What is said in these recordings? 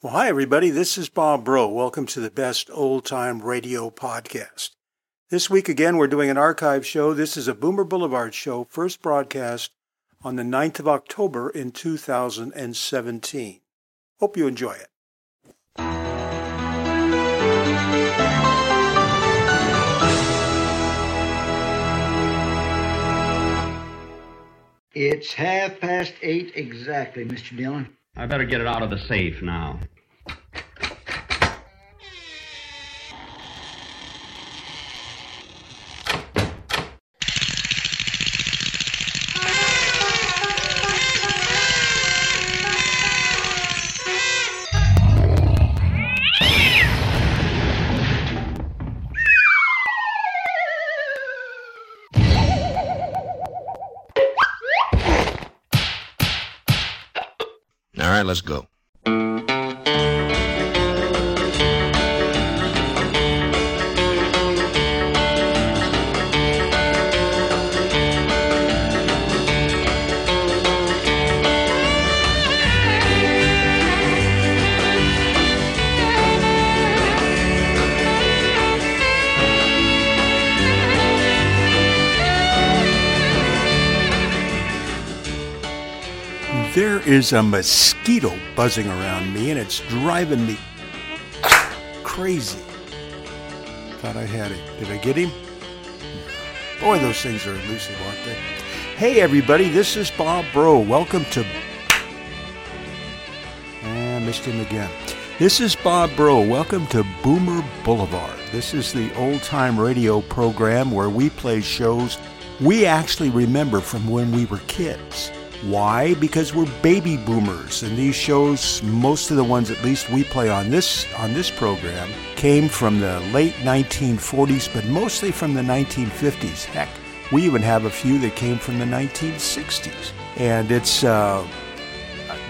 Well, hi, everybody. This is Bob Bro. Welcome to the Best Old Time Radio Podcast. This week, again, we're doing an archive show. This is a Boomer Boulevard show, first broadcast on the 9th of October in 2017. Hope you enjoy it. It's half past eight exactly, Mr. Dillon. I better get it out of the safe now. Let's go. Is a mosquito buzzing around me and it's driving me crazy. Thought I had it. Did I get him? Boy, those things are elusive, aren't they? Hey, everybody, this is Bob Bro. Welcome to. I missed him again. This is Bob Bro. Welcome to Boomer Boulevard. This is the old time radio program where we play shows we actually remember from when we were kids. Why? Because we're baby boomers, and these shows, most of the ones at least we play on this on this program, came from the late 1940s, but mostly from the 1950s. Heck, we even have a few that came from the 1960s, and it's uh,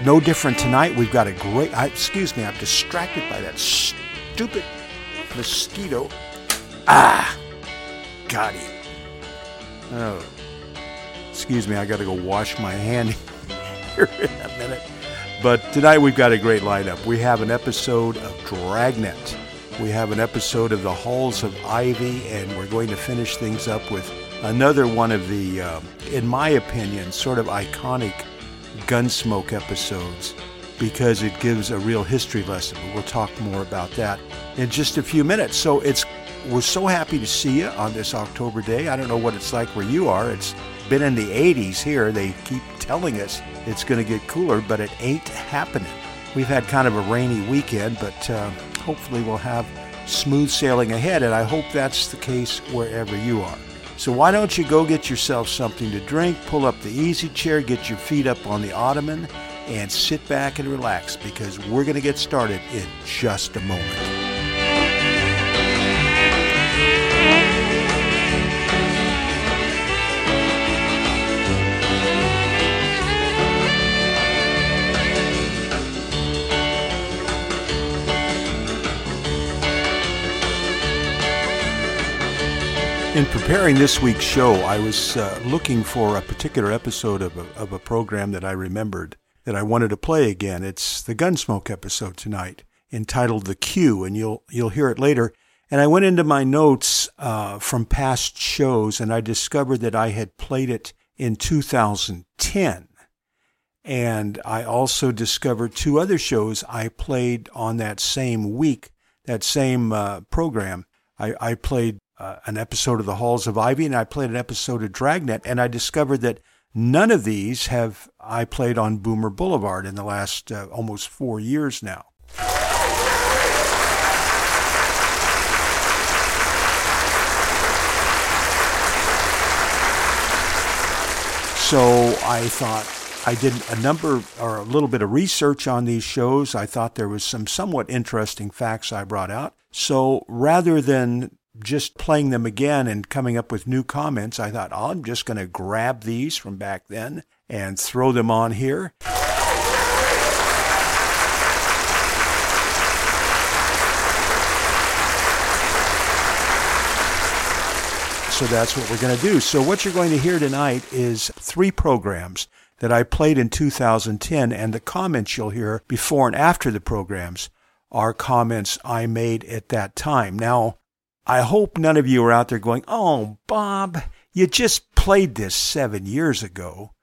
no different tonight. We've got a great. I, excuse me, I'm distracted by that stupid mosquito. Ah, got him. Oh. Excuse me, I got to go wash my hand here in a minute. But tonight we've got a great lineup. We have an episode of Dragnet. We have an episode of The Halls of Ivy, and we're going to finish things up with another one of the, uh, in my opinion, sort of iconic Gunsmoke episodes because it gives a real history lesson. We'll talk more about that in just a few minutes. So it's we're so happy to see you on this October day. I don't know what it's like where you are. It's been in the 80s here. They keep telling us it's going to get cooler, but it ain't happening. We've had kind of a rainy weekend, but uh, hopefully we'll have smooth sailing ahead, and I hope that's the case wherever you are. So why don't you go get yourself something to drink, pull up the easy chair, get your feet up on the ottoman, and sit back and relax because we're going to get started in just a moment. In preparing this week's show, I was uh, looking for a particular episode of a, of a program that I remembered that I wanted to play again. It's the Gunsmoke episode tonight, entitled "The Queue," and you'll you'll hear it later. And I went into my notes uh, from past shows, and I discovered that I had played it in 2010. And I also discovered two other shows I played on that same week, that same uh, program. I, I played uh, an episode of The Halls of Ivy, and I played an episode of Dragnet, and I discovered that none of these have I played on Boomer Boulevard in the last uh, almost four years now. So I thought I did a number or a little bit of research on these shows. I thought there was some somewhat interesting facts I brought out. So rather than just playing them again and coming up with new comments, I thought, oh, I'm just going to grab these from back then and throw them on here. So that's what we're going to do. So what you're going to hear tonight is three programs that I played in 2010, and the comments you'll hear before and after the programs are comments I made at that time. Now, I hope none of you are out there going, Oh, Bob, you just played this seven years ago.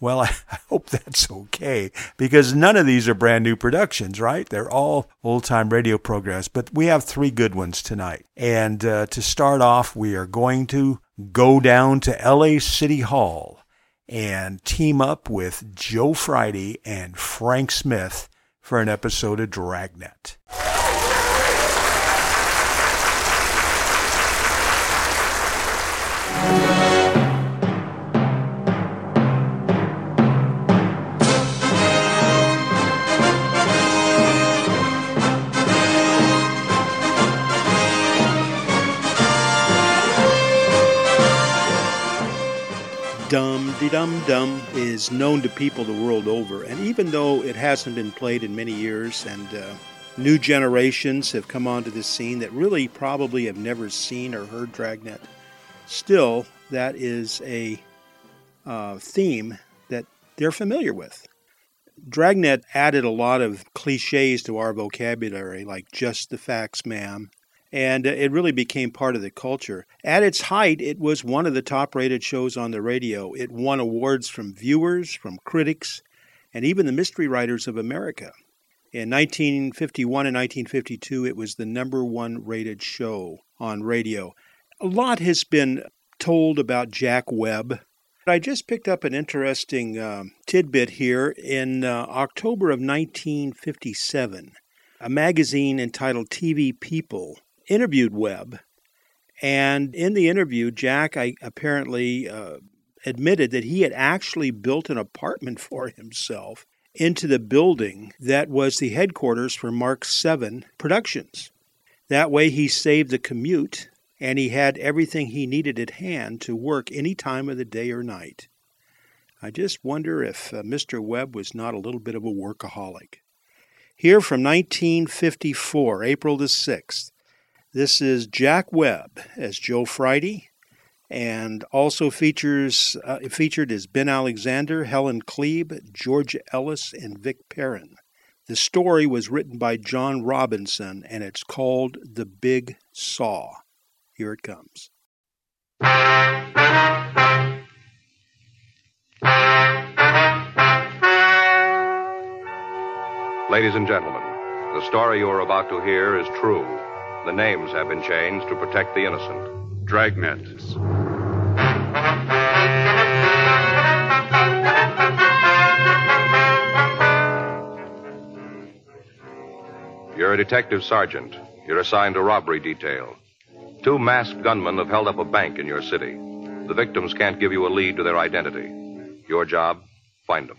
Well, I hope that's okay because none of these are brand new productions, right? They're all old time radio programs, but we have three good ones tonight. And uh, to start off, we are going to go down to LA City Hall and team up with Joe Friday and Frank Smith for an episode of Dragnet. Dum Dum is known to people the world over. And even though it hasn't been played in many years and uh, new generations have come onto the scene that really probably have never seen or heard Dragnet, still, that is a uh, theme that they're familiar with. Dragnet added a lot of cliches to our vocabulary, like just the facts, ma'am, and it really became part of the culture. At its height, it was one of the top rated shows on the radio. It won awards from viewers, from critics, and even the Mystery Writers of America. In 1951 and 1952, it was the number one rated show on radio. A lot has been told about Jack Webb. I just picked up an interesting uh, tidbit here. In uh, October of 1957, a magazine entitled TV People interviewed Webb. And in the interview, Jack I, apparently uh, admitted that he had actually built an apartment for himself into the building that was the headquarters for Mark 7 Productions. That way, he saved the commute and he had everything he needed at hand to work any time of the day or night. I just wonder if uh, Mr. Webb was not a little bit of a workaholic. Here from 1954, April the 6th, this is Jack Webb as Joe Friday, and also features uh, featured is Ben Alexander, Helen Kleeb, Georgia Ellis, and Vic Perrin. The story was written by John Robinson, and it's called The Big Saw. Here it comes. Ladies and gentlemen, the story you are about to hear is true. The names have been changed to protect the innocent. Dragnets. You're a detective sergeant. You're assigned to robbery detail. Two masked gunmen have held up a bank in your city. The victims can't give you a lead to their identity. Your job, find them.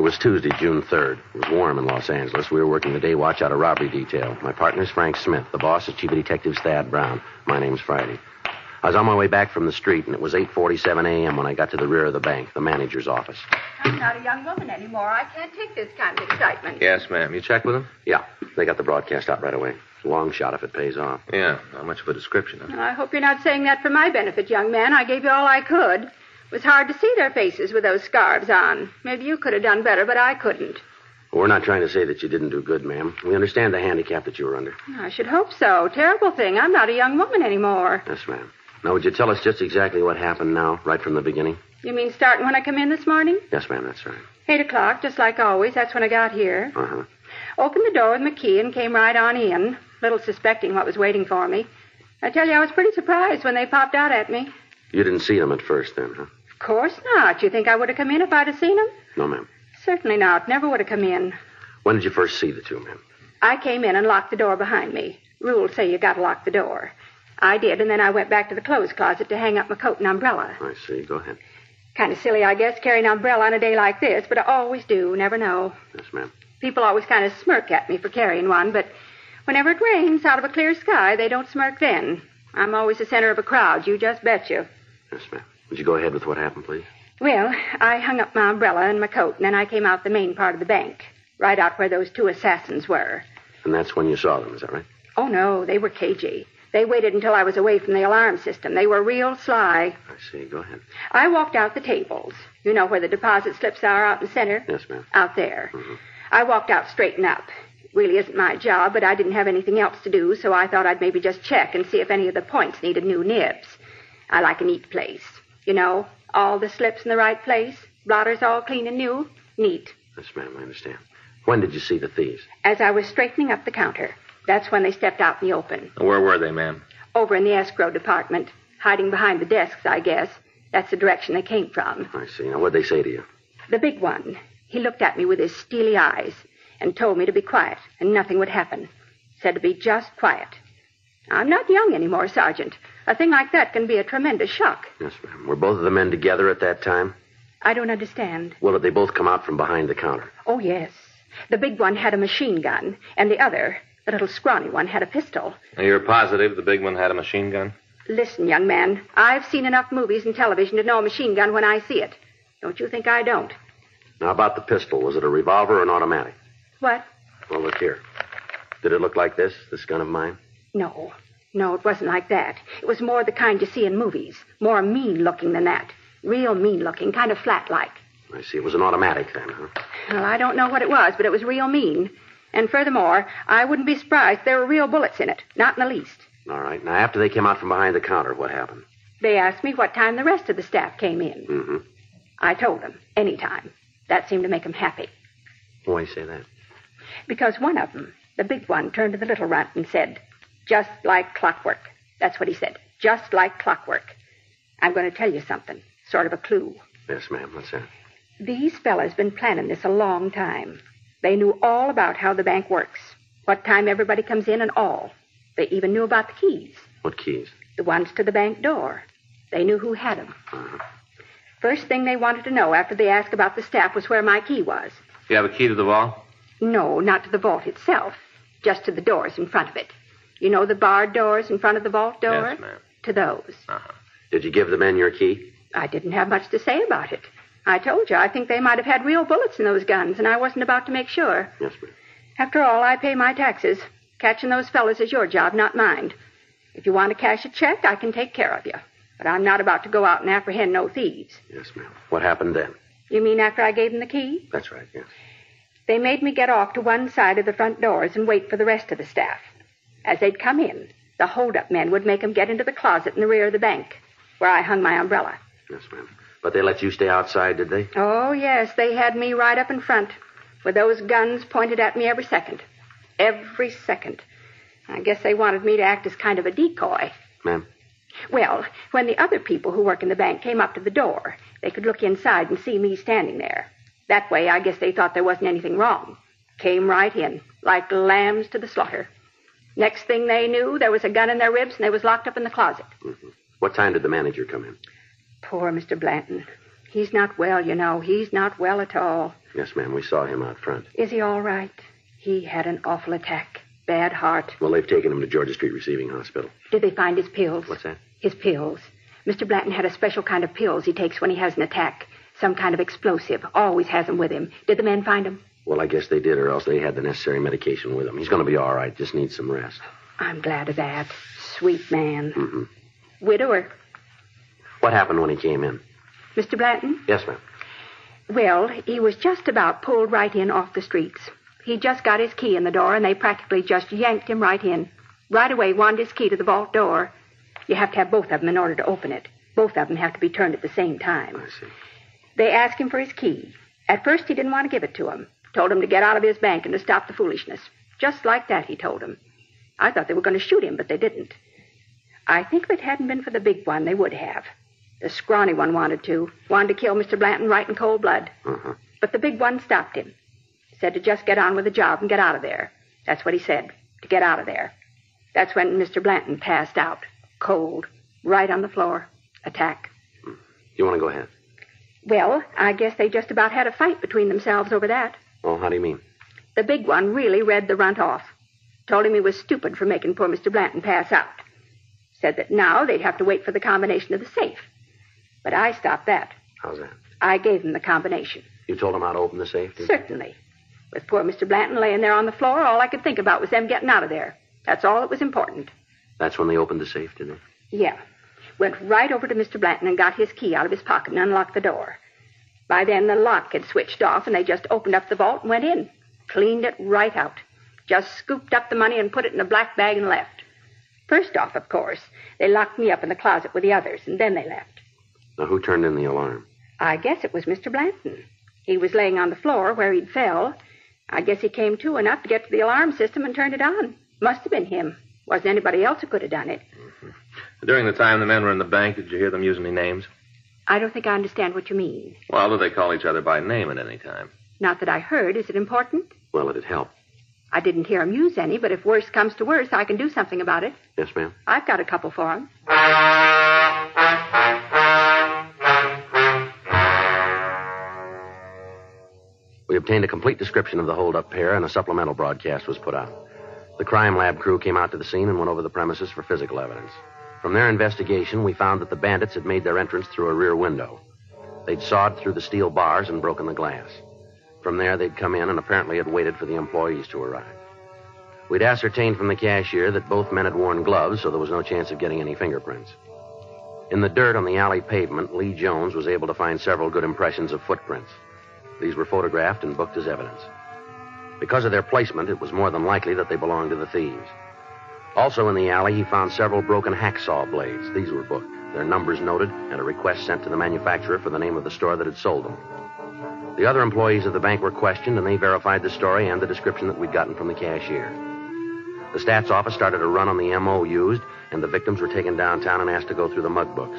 It was Tuesday, June 3rd. It was warm in Los Angeles. We were working the day watch out of robbery detail. My partner's Frank Smith. The boss is Chief Detective Thad Brown. My name's Friday. I was on my way back from the street, and it was 8.47 a.m. when I got to the rear of the bank, the manager's office. I'm not a young woman anymore. I can't take this kind of excitement. Yes, ma'am. You checked with them? Yeah. They got the broadcast out right away. It's a long shot if it pays off. Yeah. Not much of a description, huh? I hope you're not saying that for my benefit, young man. I gave you all I could. It was hard to see their faces with those scarves on. Maybe you could have done better, but I couldn't. We're not trying to say that you didn't do good, ma'am. We understand the handicap that you were under. I should hope so. Terrible thing. I'm not a young woman anymore. Yes, ma'am. Now, would you tell us just exactly what happened now, right from the beginning? You mean starting when I come in this morning? Yes, ma'am, that's right. Eight o'clock, just like always. That's when I got here. Uh huh. Opened the door with my key and came right on in, little suspecting what was waiting for me. I tell you, I was pretty surprised when they popped out at me. You didn't see them at first, then, huh? Of course not. You think I would have come in if I'd have seen them? No, ma'am. Certainly not. Never would have come in. When did you first see the two men? I came in and locked the door behind me. Rules say you gotta lock the door. I did, and then I went back to the clothes closet to hang up my coat and umbrella. I see. Go ahead. Kind of silly, I guess, carrying an umbrella on a day like this, but I always do. Never know. Yes, ma'am. People always kind of smirk at me for carrying one, but whenever it rains out of a clear sky, they don't smirk then. I'm always the center of a crowd, you just bet you. Yes, ma'am. Would you go ahead with what happened, please? Well, I hung up my umbrella and my coat, and then I came out the main part of the bank, right out where those two assassins were. And that's when you saw them, is that right? Oh, no, they were cagey. They waited until I was away from the alarm system. They were real sly. I see. Go ahead. I walked out the tables. You know where the deposit slips are out in the center? Yes, ma'am. Out there. Mm-hmm. I walked out straight and up. Really isn't my job, but I didn't have anything else to do, so I thought I'd maybe just check and see if any of the points needed new nibs. I like a neat place. You know, all the slips in the right place, blotters all clean and new. Neat. Yes, ma'am. I understand. When did you see the thieves? As I was straightening up the counter, that's when they stepped out in the open. Where were they, ma'am? Over in the escrow department, hiding behind the desks, I guess. That's the direction they came from. I see. Now, what'd they say to you? The big one. He looked at me with his steely eyes and told me to be quiet and nothing would happen. Said to be just quiet. I'm not young anymore, Sergeant. A thing like that can be a tremendous shock. Yes, ma'am. Were both of the men together at that time? I don't understand. Well, did they both come out from behind the counter? Oh, yes. The big one had a machine gun, and the other, the little scrawny one, had a pistol. Now, you're positive the big one had a machine gun? Listen, young man, I've seen enough movies and television to know a machine gun when I see it. Don't you think I don't? Now, about the pistol. Was it a revolver or an automatic? What? Well, look here. Did it look like this, this gun of mine? No. No, it wasn't like that. It was more the kind you see in movies. More mean looking than that. Real mean looking, kind of flat like. I see. It was an automatic then, huh? Well, I don't know what it was, but it was real mean. And furthermore, I wouldn't be surprised if there were real bullets in it. Not in the least. All right. Now, after they came out from behind the counter, what happened? They asked me what time the rest of the staff came in. Mm-hmm. I told them, any time. That seemed to make them happy. Why say that? Because one of them, the big one, turned to the little runt and said, just like clockwork. That's what he said. Just like clockwork. I'm going to tell you something. Sort of a clue. Yes, ma'am. What's that? These fellas been planning this a long time. They knew all about how the bank works, what time everybody comes in and all. They even knew about the keys, What keys? the ones to the bank door. They knew who had them. Uh-huh. First thing they wanted to know after they asked about the staff was where my key was. You have a key to the vault? No, not to the vault itself, just to the doors in front of it. You know the barred doors in front of the vault door? Yes, ma'am. To those. Uh-huh. Did you give the men your key? I didn't have much to say about it. I told you, I think they might have had real bullets in those guns, and I wasn't about to make sure. Yes, ma'am. After all, I pay my taxes. Catching those fellas is your job, not mine. If you want to cash a check, I can take care of you. But I'm not about to go out and apprehend no thieves. Yes, ma'am. What happened then? You mean after I gave them the key? That's right, yes. They made me get off to one side of the front doors and wait for the rest of the staff. As they'd come in, the hold-up men would make 'em get into the closet in the rear of the bank, where I hung my umbrella. Yes, ma'am. But they let you stay outside, did they? Oh, yes, they had me right up in front, with those guns pointed at me every second. Every second. I guess they wanted me to act as kind of a decoy. Ma'am? Well, when the other people who work in the bank came up to the door, they could look inside and see me standing there. That way, I guess they thought there wasn't anything wrong. Came right in, like lambs to the slaughter. Next thing they knew, there was a gun in their ribs and they was locked up in the closet. Mm-hmm. What time did the manager come in? Poor Mr. Blanton. He's not well, you know. He's not well at all. Yes, ma'am. We saw him out front. Is he all right? He had an awful attack. Bad heart. Well, they've taken him to Georgia Street Receiving Hospital. Did they find his pills? What's that? His pills. Mr. Blanton had a special kind of pills he takes when he has an attack. Some kind of explosive. Always has them with him. Did the men find 'em? Well, I guess they did, or else they had the necessary medication with him. He's going to be all right. Just needs some rest. I'm glad of that. Sweet man. Mm-hmm. Widower. What happened when he came in? Mr. Blanton? Yes, ma'am. Well, he was just about pulled right in off the streets. He just got his key in the door, and they practically just yanked him right in. Right away, wanted his key to the vault door. You have to have both of them in order to open it. Both of them have to be turned at the same time. I see. They asked him for his key. At first, he didn't want to give it to him. Told him to get out of his bank and to stop the foolishness. Just like that, he told him. I thought they were going to shoot him, but they didn't. I think if it hadn't been for the big one, they would have. The scrawny one wanted to. Wanted to kill Mr. Blanton right in cold blood. Uh-huh. But the big one stopped him. Said to just get on with the job and get out of there. That's what he said. To get out of there. That's when Mr. Blanton passed out. Cold. Right on the floor. Attack. You want to go ahead? Well, I guess they just about had a fight between themselves over that. Oh, how do you mean? The big one really read the runt off. Told him he was stupid for making poor Mr. Blanton pass out. Said that now they'd have to wait for the combination of the safe. But I stopped that. How's that? I gave him the combination. You told him how to open the safe? Certainly. With poor Mr. Blanton laying there on the floor, all I could think about was them getting out of there. That's all that was important. That's when they opened the safe, did they? Yeah. Went right over to Mr. Blanton and got his key out of his pocket and unlocked the door. By then, the lock had switched off, and they just opened up the vault and went in. Cleaned it right out. Just scooped up the money and put it in a black bag and left. First off, of course, they locked me up in the closet with the others, and then they left. Now, who turned in the alarm? I guess it was Mr. Blanton. He was laying on the floor where he'd fell. I guess he came to enough to get to the alarm system and turned it on. Must have been him. Wasn't anybody else who could have done it. During the time the men were in the bank, did you hear them use any names? I don't think I understand what you mean. Well, do they call each other by name at any time? Not that I heard. Is it important? Well, it'd help. I didn't hear him use any, but if worse comes to worse, I can do something about it. Yes, ma'am? I've got a couple for him. We obtained a complete description of the holdup pair, and a supplemental broadcast was put out. The crime lab crew came out to the scene and went over the premises for physical evidence. From their investigation, we found that the bandits had made their entrance through a rear window. They'd sawed through the steel bars and broken the glass. From there, they'd come in and apparently had waited for the employees to arrive. We'd ascertained from the cashier that both men had worn gloves, so there was no chance of getting any fingerprints. In the dirt on the alley pavement, Lee Jones was able to find several good impressions of footprints. These were photographed and booked as evidence. Because of their placement, it was more than likely that they belonged to the thieves. Also in the alley, he found several broken hacksaw blades. These were booked, their numbers noted, and a request sent to the manufacturer for the name of the store that had sold them. The other employees of the bank were questioned, and they verified the story and the description that we'd gotten from the cashier. The stats office started a run on the MO used, and the victims were taken downtown and asked to go through the mug books.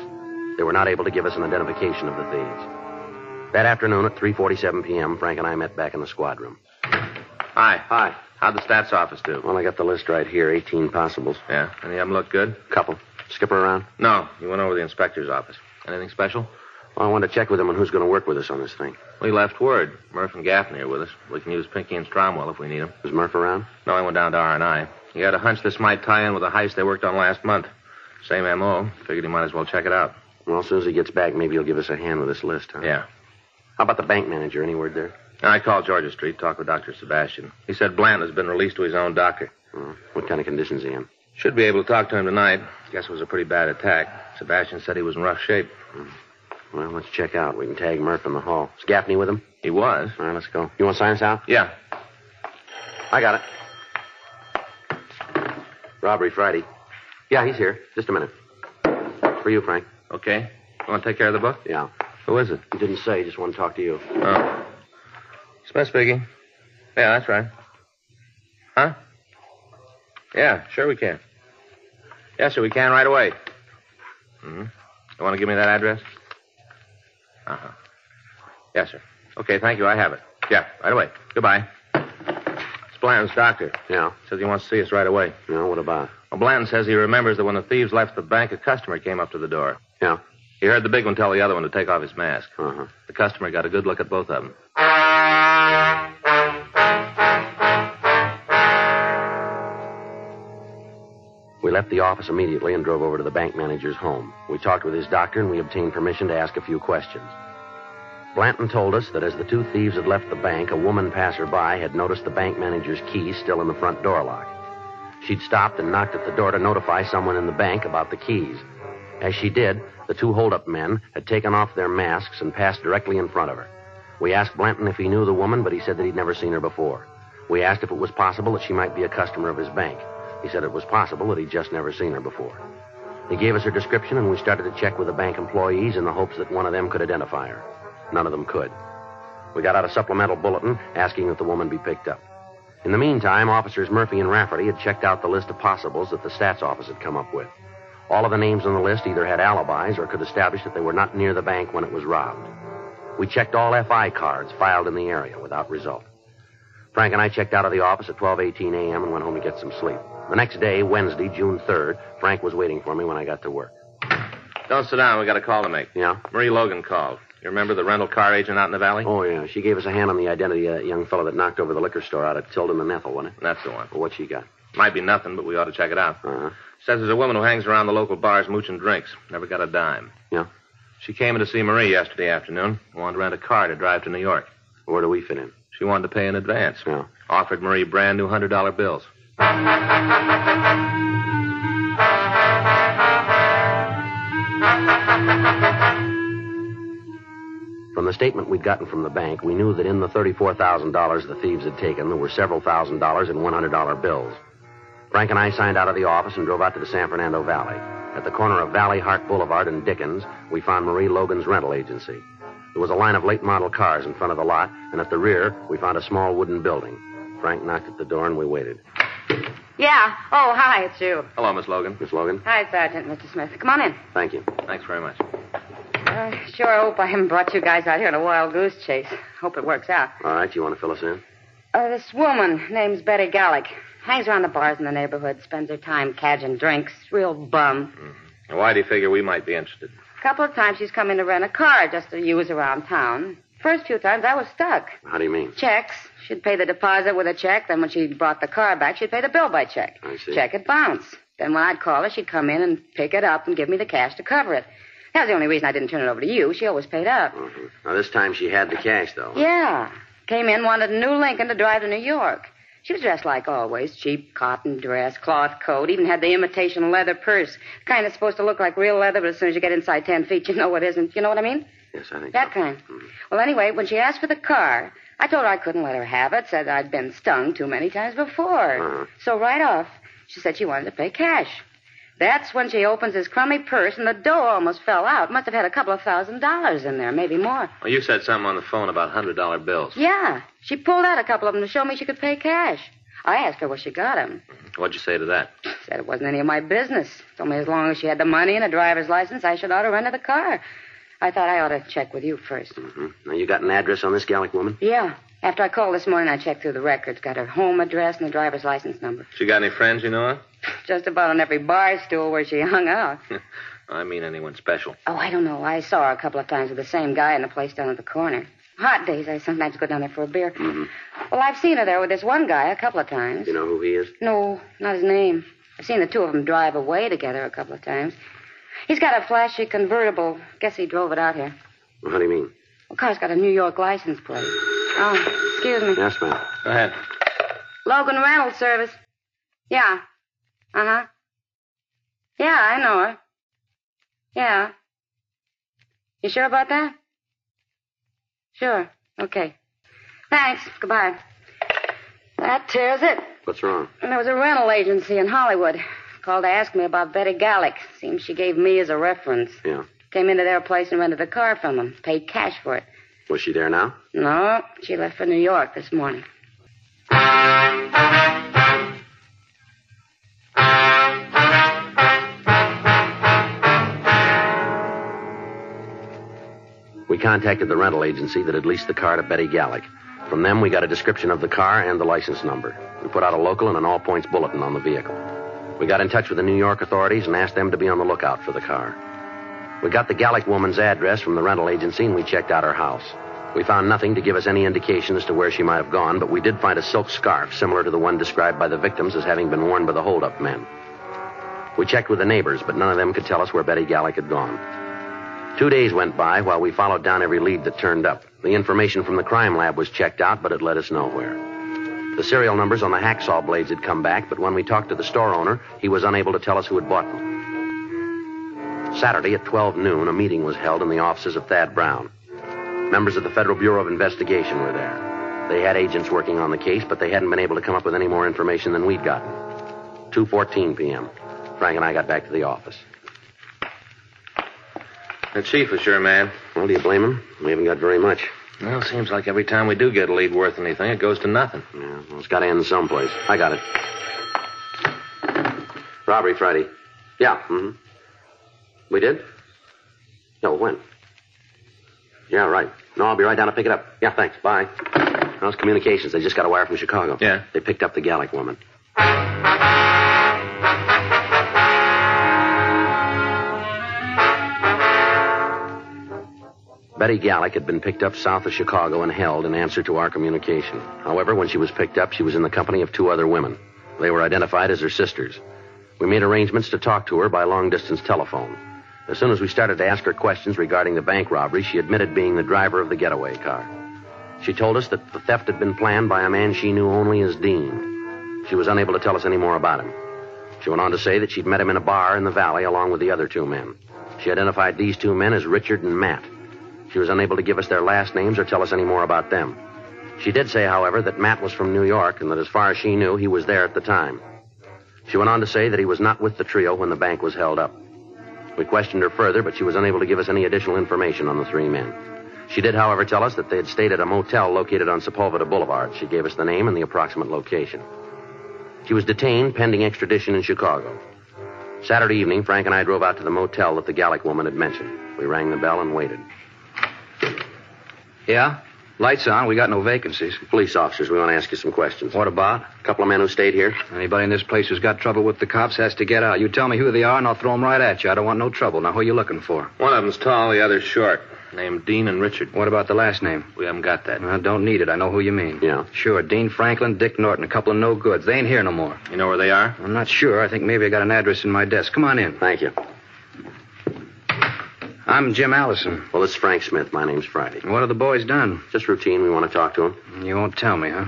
They were not able to give us an identification of the thieves. That afternoon at 3:47 p.m., Frank and I met back in the squad room. Hi. Hi. How'd the stats office do? Well, I got the list right here, 18 possibles. Yeah. Any of them look good? Couple. Skipper around? No. You went over to the inspector's office. Anything special? Well, I want to check with him on who's going to work with us on this thing. We left word. Murph and Gaffney are with us. We can use Pinky and Stromwell if we need them. Is Murph around? No, I went down to R&I. He had a hunch this might tie in with a heist they worked on last month. Same M.O. Figured he might as well check it out. Well, as soon as he gets back, maybe he'll give us a hand with this list, huh? Yeah. How about the bank manager? Any word there? I called Georgia Street, talked with Dr. Sebastian. He said Blanton has been released to his own doctor. Oh, what kind of conditions is he in? Should be able to talk to him tonight. Guess it was a pretty bad attack. Sebastian said he was in rough shape. Hmm. Well, let's check out. We can tag Murph in the hall. Is Gaffney with him? He was. All right, let's go. You want to sign us out? Yeah. I got it. Robbery Friday. Yeah, he's here. Just a minute. For you, Frank. Okay. You want to take care of the book? Yeah. Who is it? He didn't say. Just want to talk to you. Oh. Smith speaking. Yeah, that's right. Huh? Yeah, sure we can. Yes, sir, we can right away. Mm-hmm. You want to give me that address? Uh-huh. Yes, sir. Okay, thank you. I have it. Yeah, right away. Goodbye. It's Blanton's doctor. Yeah. Says he wants to see us right away. Yeah, what about? Well, Blanton says he remembers that when the thieves left the bank, a customer came up to the door. Yeah. He heard the big one tell the other one to take off his mask. Uh-huh. The customer got a good look at both of them. Left the office immediately and drove over to the bank manager's home. We talked with his doctor and we obtained permission to ask a few questions. Blanton told us that as the two thieves had left the bank, a woman passerby had noticed the bank manager's key still in the front door lock. She'd stopped and knocked at the door to notify someone in the bank about the keys. As she did, the two holdup men had taken off their masks and passed directly in front of her. We asked Blanton if he knew the woman, but he said that he'd never seen her before. We asked if it was possible that she might be a customer of his bank. He said it was possible that he'd just never seen her before. He gave us her description, and we started to check with the bank employees in the hopes that one of them could identify her. None of them could. We got out a supplemental bulletin asking that the woman be picked up. In the meantime, officers Murphy and Rafferty had checked out the list of possibles that the stats office had come up with. All of the names on the list either had alibis or could establish that they were not near the bank when it was robbed. We checked all FI cards filed in the area without result. Frank and I checked out of the office at 12:18 a.m. and went home to get some sleep. The next day, Wednesday, June 3rd, Frank was waiting for me when I got to work. Don't sit down. We got a call to make. Yeah? Marie Logan called. You remember the rental car agent out in the valley? Oh, yeah. She gave us a hand on the identity of that young fellow that knocked over the liquor store out at Tilden and Ethel, wasn't it? That's the one. Well, what she got? Might be nothing, but we ought to check it out. Uh-huh. Says there's a woman who hangs around the local bars mooching drinks. Never got a dime. Yeah? She came in to see Marie yesterday afternoon. Wanted to rent a car to drive to New York. Where do we fit in? She wanted to pay in advance. Yeah. Offered Marie brand new $100 bills. From the statement we'd gotten from the bank, we knew that in the $34,000 the thieves had taken, there were several thousand dollars in $100 bills. Frank and I signed out of the office and drove out to the San Fernando Valley. At the corner of Valley Hart Boulevard and Dickens, we found Marie Logan's rental agency. There was a line of late model cars in front of the lot, and at the rear, we found a small wooden building. Frank knocked at the door and we waited. Yeah. Oh, hi, it's you. Hello, Miss Logan. Miss Logan? Hi, Sergeant, Mr. Smith. Come on in. Thank you. Thanks very much. I sure hope I haven't brought you guys out here on a wild goose chase. Hope it works out. All right, you want to fill us in? Uh, this woman, name's Betty Gallick, hangs around the bars in the neighborhood, spends her time cadging drinks. Real bum. And why do you figure we might be interested? A couple of times she's come in to rent a car just to use around town. First few times I was stuck. How do you mean? Checks. She'd pay the deposit with a check. Then when she brought the car back, she'd pay the bill by check. I see. Check would bounce. Then when I'd call her, she'd come in and pick it up and give me the cash to cover it. That was the only reason I didn't turn it over to you. She always paid up. Mhm. Now, this time she had the cash, though. Yeah. Came in, wanted a new Lincoln to drive to New York. She was dressed like always. Cheap cotton dress, cloth coat, even had the imitation leather purse. Kind of supposed to look like real leather, but as soon as you get inside ten feet, you know it isn't. You know what I mean? Yes, I think That so. kind. Well, anyway, when she asked for the car, I told her I couldn't let her have it. Said I'd been stung too many times before. Uh-huh. So right off, she said she wanted to pay cash. That's when she opens his crummy purse, and the dough almost fell out. Must have had a couple of thousand dollars in there, maybe more. Well, you said something on the phone about $100 bills. Yeah, she pulled out a couple of them to show me she could pay cash. I asked her where she got them. What'd you say to that? Said it wasn't any of my business. Told me as long as she had the money and a driver's license, I should ought to rent her the car. I thought I ought to check with you first. Mhm. Now, you got an address on this Gallic woman? Yeah. After I called this morning, I checked through the records. Got her home address and the driver's license number. She got any friends you know of? Just about on every bar stool where she hung out. I mean anyone special. Oh, I don't know. I saw her a couple of times with the same guy in the place down at the corner. Hot days, I sometimes go down there for a beer. Mhm. Well, I've seen her there with this one guy a couple of times. You know who he is? No, not his name. I've seen the two of them drive away together a couple of times. He's got a flashy convertible. Guess he drove it out here. Well, how do you mean? The car's got a New York license plate. Oh, excuse me. Yes, ma'am. Go ahead. Logan Rental Service. Yeah. Uh huh. Yeah, I know her. Yeah. You sure about that? Sure. Okay. Thanks. Goodbye. That tears it. What's wrong? There was a rental agency in Hollywood. Called to ask me about Betty Gallick. Seems she gave me as a reference. Yeah. Came into their place and rented a car from them. Paid cash for it. Was she there now? No, she left for New York this morning. We contacted the rental agency that had leased the car to Betty Gallick. From them, we got a description of the car and the license number. We put out a local and an all points bulletin on the vehicle. We got in touch with the New York authorities and asked them to be on the lookout for the car. We got the Gallic woman's address from the rental agency and we checked out her house. We found nothing to give us any indication as to where she might have gone, but we did find a silk scarf similar to the one described by the victims as having been worn by the holdup men. We checked with the neighbors, but none of them could tell us where Betty Gallic had gone. Two days went by while we followed down every lead that turned up. The information from the crime lab was checked out, but it led us nowhere. The serial numbers on the hacksaw blades had come back, but when we talked to the store owner, he was unable to tell us who had bought them. Saturday at 12 noon, a meeting was held in the offices of Thad Brown. Members of the Federal Bureau of Investigation were there. They had agents working on the case, but they hadn't been able to come up with any more information than we'd gotten. 2.14 p.m. Frank and I got back to the office. The chief was your man. Well, do you blame him? We haven't got very much. Well, it seems like every time we do get a lead worth anything, it goes to nothing. Yeah, well, it's got to end someplace. I got it. Robbery Friday. Yeah. Mm-hmm. We did? No, when? Yeah, right. No, I'll be right down to pick it up. Yeah, thanks. Bye. How's communications? They just got a wire from Chicago. Yeah. They picked up the Gallic woman. Betty Gallick had been picked up south of Chicago and held in answer to our communication. However, when she was picked up, she was in the company of two other women. They were identified as her sisters. We made arrangements to talk to her by long distance telephone. As soon as we started to ask her questions regarding the bank robbery, she admitted being the driver of the getaway car. She told us that the theft had been planned by a man she knew only as Dean. She was unable to tell us any more about him. She went on to say that she'd met him in a bar in the valley along with the other two men. She identified these two men as Richard and Matt. She was unable to give us their last names or tell us any more about them. She did say, however, that Matt was from New York and that as far as she knew, he was there at the time. She went on to say that he was not with the trio when the bank was held up. We questioned her further, but she was unable to give us any additional information on the three men. She did, however, tell us that they had stayed at a motel located on Sepulveda Boulevard. She gave us the name and the approximate location. She was detained pending extradition in Chicago. Saturday evening, Frank and I drove out to the motel that the Gallic woman had mentioned. We rang the bell and waited. Yeah? Lights on. We got no vacancies. Police officers, we want to ask you some questions. What about? A couple of men who stayed here. Anybody in this place who's got trouble with the cops has to get out. You tell me who they are, and I'll throw them right at you. I don't want no trouble. Now, who are you looking for? One of them's tall, the other's short. Named Dean and Richard. What about the last name? We haven't got that. I don't need it. I know who you mean. Yeah. Sure. Dean Franklin, Dick Norton, a couple of no goods. They ain't here no more. You know where they are? I'm not sure. I think maybe I got an address in my desk. Come on in. Thank you. I'm Jim Allison. Well, it's Frank Smith. My name's Friday. What have the boys done? Just routine. We want to talk to them. You won't tell me, huh?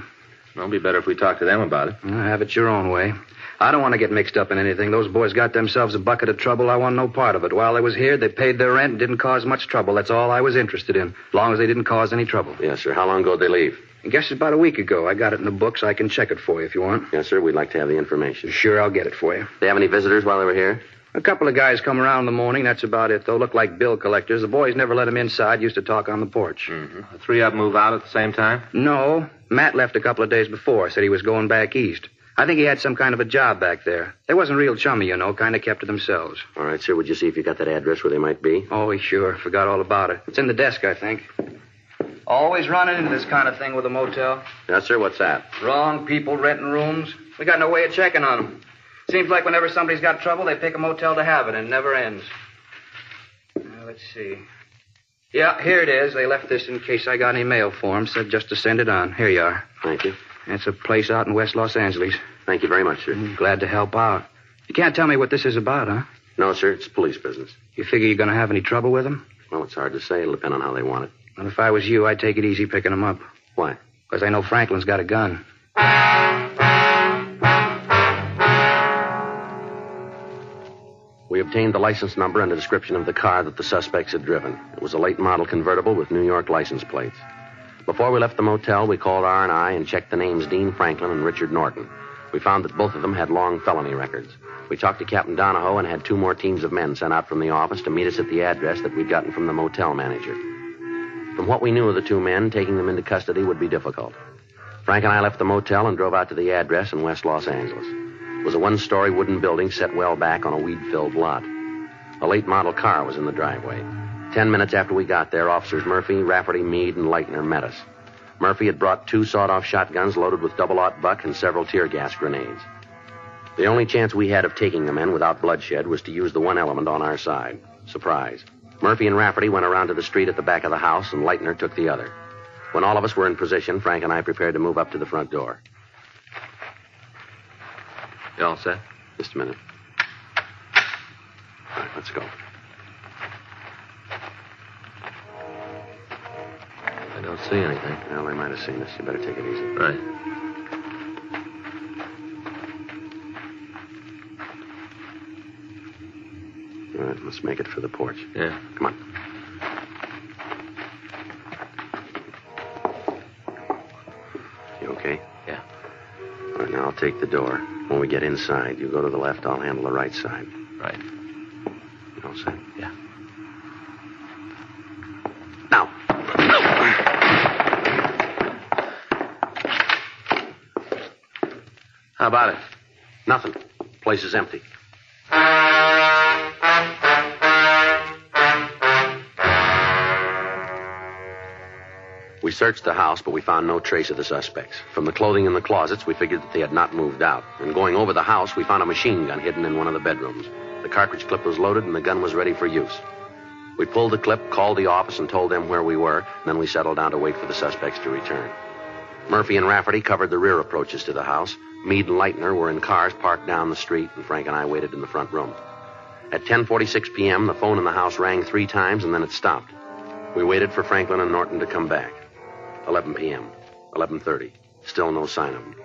It'll be better if we talk to them about it. Well, have it your own way. I don't want to get mixed up in anything. Those boys got themselves a bucket of trouble. I want no part of it. While they was here, they paid their rent and didn't cause much trouble. That's all I was interested in, as long as they didn't cause any trouble. Yes, sir. How long ago did they leave? I guess it's about a week ago. I got it in the books. I can check it for you if you want. Yes, sir. We'd like to have the information. Sure, I'll get it for you. They have any visitors while they were here? A couple of guys come around in the morning. That's about it. They'll look like bill collectors. The boys never let them inside. Used to talk on the porch. Mm-hmm. The three of them move out at the same time? No. Matt left a couple of days before. Said he was going back east. I think he had some kind of a job back there. They wasn't real chummy, you know. Kind of kept to themselves. All right, sir. Would you see if you got that address where they might be? Oh, he sure. Forgot all about it. It's in the desk, I think. Always running into this kind of thing with a motel. Yes, sir. What's that? Wrong people renting rooms. We got no way of checking on them. Seems like whenever somebody's got trouble, they pick a motel to have it, and it never ends. Now, let's see. Yeah, here it is. They left this in case I got any mail for 'em. Said just to send it on. Here you are. Thank you. It's a place out in West Los Angeles. Thank you very much, sir. Mm-hmm. Glad to help out. You can't tell me what this is about, huh? No, sir. It's police business. You figure you're going to have any trouble with them? Well, it's hard to say. It'll depend on how they want it. Well, if I was you, I'd take it easy picking them up. Why? Because I know Franklin's got a gun. Obtained the license number and a description of the car that the suspects had driven. It was a late model convertible with New York license plates. Before we left the motel, we called R&I and checked the names Dean Franklin and Richard Norton. We found that both of them had long felony records. We talked to Captain Donahoe and had two more teams of men sent out from the office to meet us at the address that we'd gotten from the motel manager. From what we knew of the two men, taking them into custody would be difficult. Frank and I left the motel and drove out to the address in West Los Angeles. Was a one story wooden building set well back on a weed filled lot. A late model car was in the driveway. Ten minutes after we got there, officers Murphy, Rafferty, Meade, and Leitner met us. Murphy had brought two sawed off shotguns loaded with double aught buck and several tear gas grenades. The only chance we had of taking the men without bloodshed was to use the one element on our side surprise. Murphy and Rafferty went around to the street at the back of the house, and Leitner took the other. When all of us were in position, Frank and I prepared to move up to the front door. You all set? Just a minute. All right, let's go. I don't see anything. Well, they might have seen us. You better take it easy. Right. All right, let's make it for the porch. Yeah. Come on. You okay? Yeah. All right, now I'll take the door. When we get inside, you go to the left, I'll handle the right side. Right. You all set? Yeah. Now. How about it? Nothing. Place is empty. Searched the house, but we found no trace of the suspects. From the clothing in the closets, we figured that they had not moved out. And going over the house, we found a machine gun hidden in one of the bedrooms. The cartridge clip was loaded, and the gun was ready for use. We pulled the clip, called the office, and told them where we were, and then we settled down to wait for the suspects to return. Murphy and Rafferty covered the rear approaches to the house. Meade and Leitner were in cars parked down the street, and Frank and I waited in the front room. At 10:46 p.m., the phone in the house rang three times, and then it stopped. We waited for Franklin and Norton to come back. 11 p.m., 11:30, still no sign of them.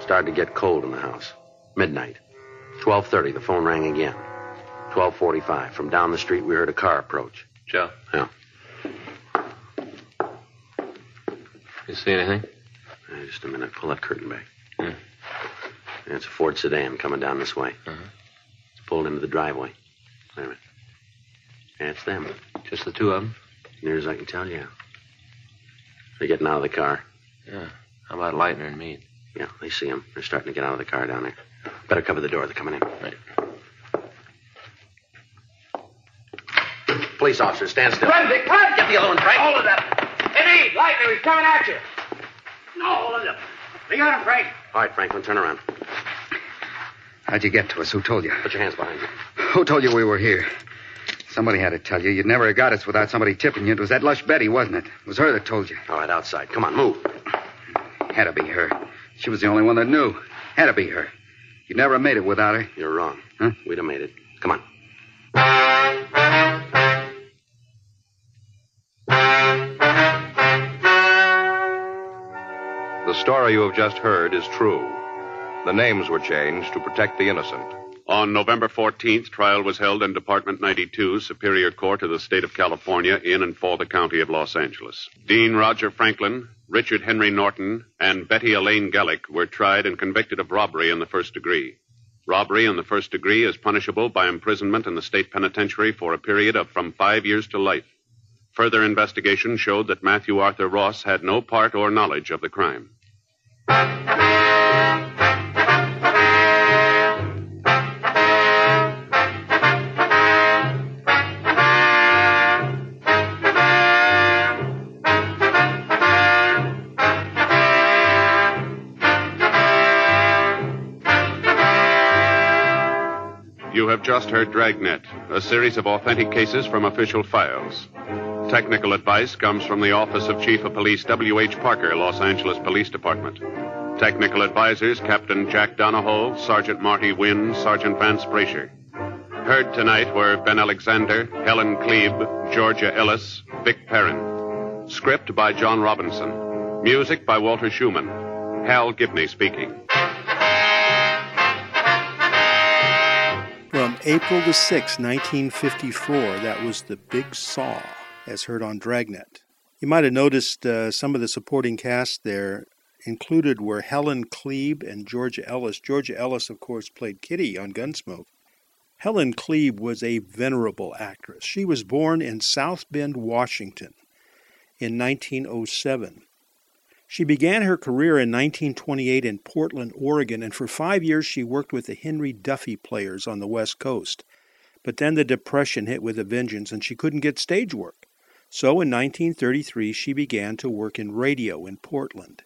Started to get cold in the house. Midnight. 12:30, the phone rang again. 12:45, from down the street we heard a car approach. Joe, Yeah. you see anything? Uh, just a minute. Pull that curtain back. Yeah. Yeah, it's a Ford sedan coming down this way. Uh-huh. It's pulled into the driveway. Wait a minute. Yeah, it's them. Just the two of them? Near as I can tell, yeah. They're getting out of the car. Yeah. How about Leitner and Meade? Yeah, they see them. They're starting to get out of the car down there. Better cover the door. They're coming in. Right. Police officer, stand still. Run, Dick, run! Get the other one, Frank. Hold it up. Hey, Meade, Leitner, he's coming at you. No, hold it up. We got him, Frank. All right, Franklin, turn around. How'd you get to us? Who told you? Put your hands behind you. Who told you we were here? Somebody had to tell you. You'd never have got us without somebody tipping you. It was that lush Betty, wasn't it? It was her that told you. All right, outside. Come on, move. Had to be her. She was the only one that knew. Had to be her. You'd never have made it without her. You're wrong. Huh? We'd have made it. Come on. The story you have just heard is true. The names were changed to protect the innocent. On November 14th, trial was held in Department 92, Superior Court of the State of California, in and for the County of Los Angeles. Dean Roger Franklin, Richard Henry Norton, and Betty Elaine Gallick were tried and convicted of robbery in the first degree. Robbery in the first degree is punishable by imprisonment in the state penitentiary for a period of from five years to life. Further investigation showed that Matthew Arthur Ross had no part or knowledge of the crime. You have just heard Dragnet, a series of authentic cases from official files. Technical advice comes from the Office of Chief of Police W.H. Parker, Los Angeles Police Department. Technical advisors Captain Jack Donahoe, Sergeant Marty Wynn, Sergeant Vance Brasher. Heard tonight were Ben Alexander, Helen Kleeb, Georgia Ellis, Vic Perrin. Script by John Robinson. Music by Walter Schumann. Hal Gibney speaking. From April the 6th, 1954, that was The Big Saw, as heard on Dragnet. You might have noticed uh, some of the supporting cast there included were Helen Kleeb and Georgia Ellis. Georgia Ellis, of course, played Kitty on Gunsmoke. Helen Kleeb was a venerable actress. She was born in South Bend, Washington in 1907. She began her career in 1928 in Portland, Oregon, and for five years she worked with the Henry Duffy Players on the West Coast. But then the Depression hit with a vengeance and she couldn't get stage work. So in 1933 she began to work in radio in Portland.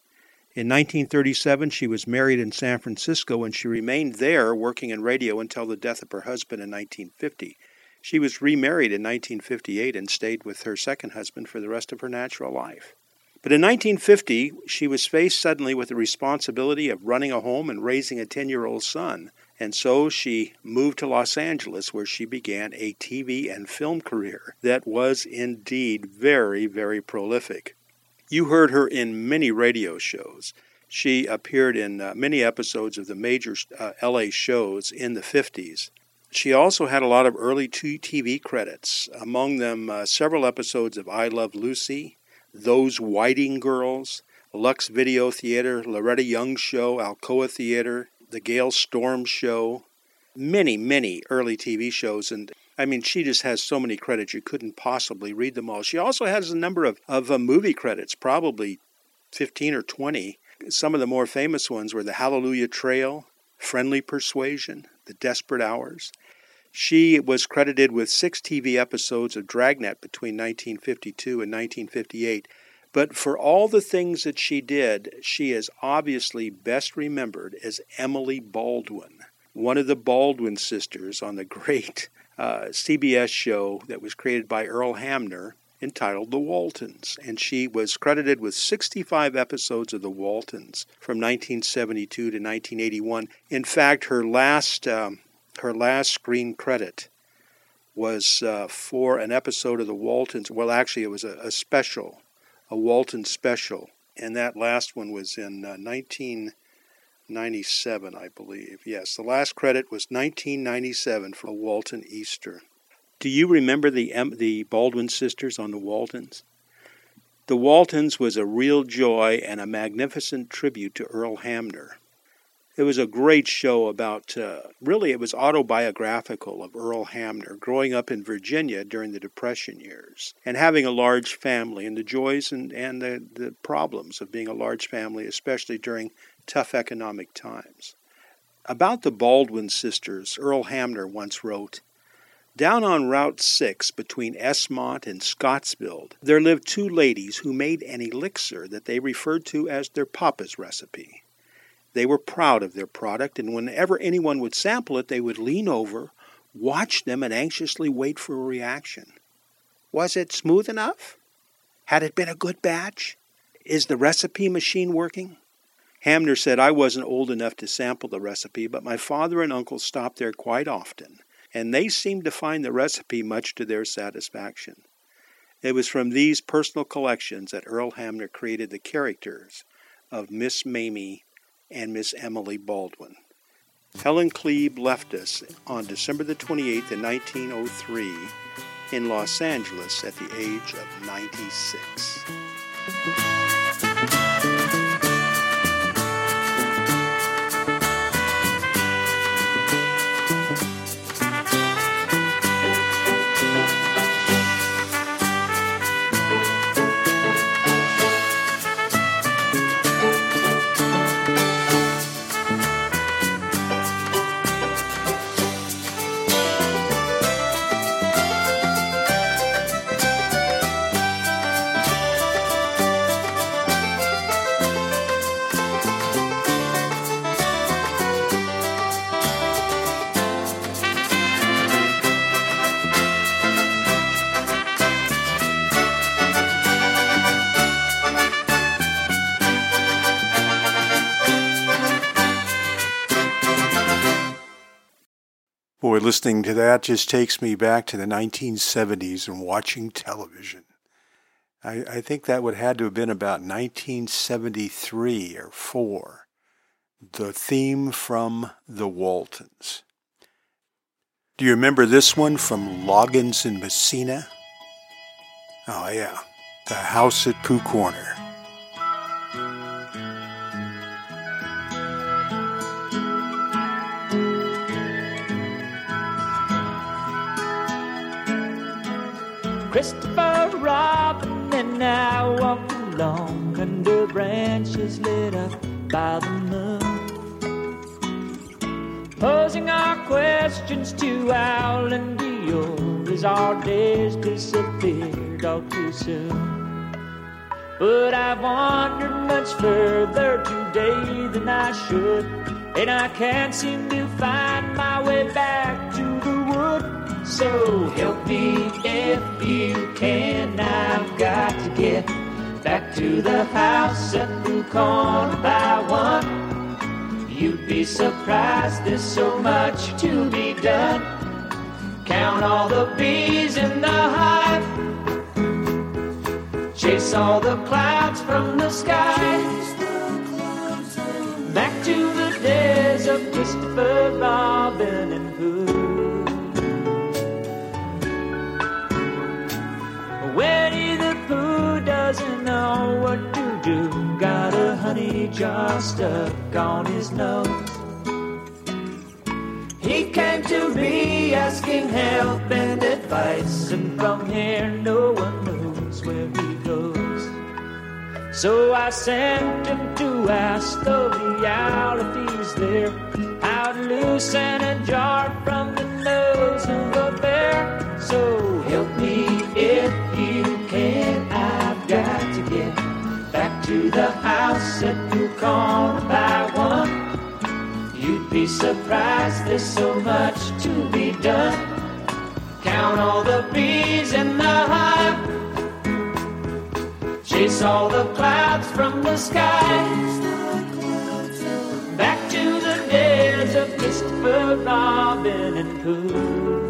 In 1937 she was married in San Francisco and she remained there working in radio until the death of her husband in 1950. She was remarried in 1958 and stayed with her second husband for the rest of her natural life. But in 1950, she was faced suddenly with the responsibility of running a home and raising a 10 year old son. And so she moved to Los Angeles, where she began a TV and film career that was indeed very, very prolific. You heard her in many radio shows. She appeared in uh, many episodes of the major uh, LA shows in the 50s. She also had a lot of early TV credits, among them uh, several episodes of I Love Lucy, those Whiting Girls, Lux Video Theater, Loretta Young Show, Alcoa Theater, The Gale Storm Show, many, many early TV shows. And I mean, she just has so many credits, you couldn't possibly read them all. She also has a number of, of uh, movie credits, probably 15 or 20. Some of the more famous ones were The Hallelujah Trail, Friendly Persuasion, The Desperate Hours. She was credited with six TV episodes of Dragnet between 1952 and 1958. But for all the things that she did, she is obviously best remembered as Emily Baldwin, one of the Baldwin sisters on the great uh, CBS show that was created by Earl Hamner entitled The Waltons, and she was credited with 65 episodes of The Waltons from 1972 to 1981. In fact, her last um, her last screen credit was uh, for an episode of The Waltons. Well, actually, it was a, a special, a Walton special, and that last one was in uh, 1997, I believe. Yes, the last credit was 1997 for a Walton Easter. Do you remember the the Baldwin sisters on the Waltons? The Waltons was a real joy and a magnificent tribute to Earl Hamner. It was a great show about, uh, really, it was autobiographical of Earl Hamner growing up in Virginia during the Depression years and having a large family and the joys and, and the, the problems of being a large family, especially during tough economic times. About the Baldwin sisters, Earl Hamner once wrote, down on Route 6 between Esmont and Scottsville, there lived two ladies who made an elixir that they referred to as their papa's recipe. They were proud of their product, and whenever anyone would sample it, they would lean over, watch them, and anxiously wait for a reaction. Was it smooth enough? Had it been a good batch? Is the recipe machine working? Hamner said I wasn't old enough to sample the recipe, but my father and uncle stopped there quite often and they seemed to find the recipe much to their satisfaction. It was from these personal collections that Earl Hamner created the characters of Miss Mamie and Miss Emily Baldwin. Helen Kleeb left us on December the 28th in 1903 in Los Angeles at the age of 96. Listening to that just takes me back to the 1970s and watching television. I, I think that would have had to have been about 1973 or 4. The theme from The Waltons. Do you remember this one from Loggins and Messina? Oh, yeah. The House at Pooh Corner. Christopher Robin and I walked along under branches lit up by the moon. Posing our questions to Owl and Eeyore as our days disappeared all too soon. But I've wandered much further today than I should, and I can't seem to find my way back to. So help me if you can. I've got to get back to the house at the corner by one. You'd be surprised there's so much to be done. Count all the bees in the hive. Chase all the clouds from the sky. Back to the days of Christopher Robin and Pooh. Doesn't know what to do. Got a honey jar stuck on his nose. He came to me asking help and advice, and from here no one knows where he goes. So I sent him to ask the owl if he's there, how to loosen a jar from the nose of a bear. So help me if to the house at the corner by one. You'd be surprised there's so much to be done. Count all the bees in the hive. Chase all the clouds from the sky. Back to the days of Christopher Robin and Pooh.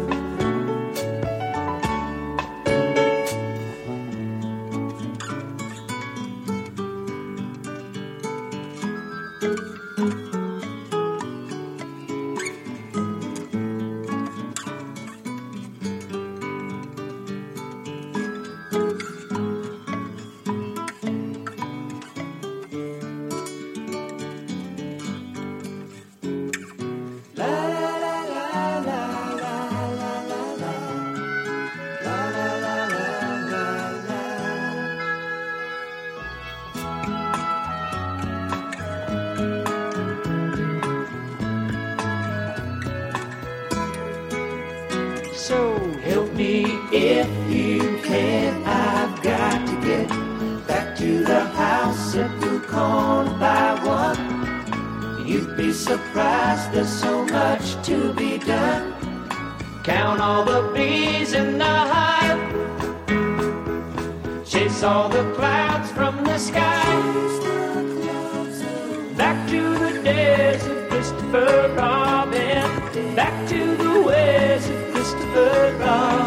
Surprised, there's so much to be done. Count all the bees in the hive. Chase all the clouds from the sky. Back to the days of Christopher Robin. Back to the ways of Christopher Robin.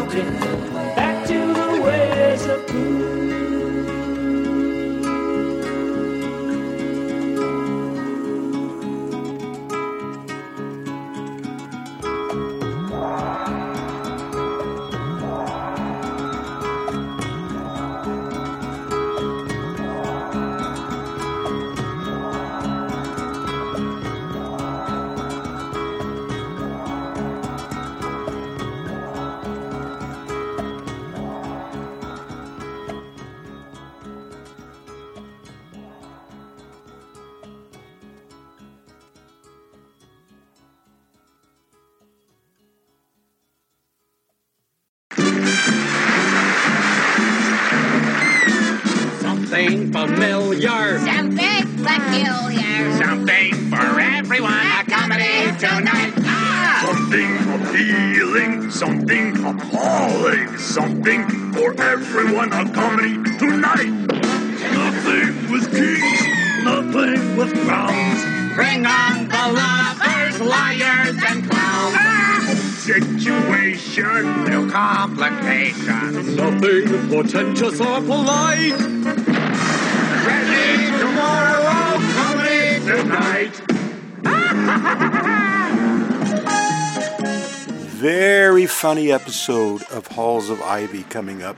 Funny episode of Halls of Ivy coming up.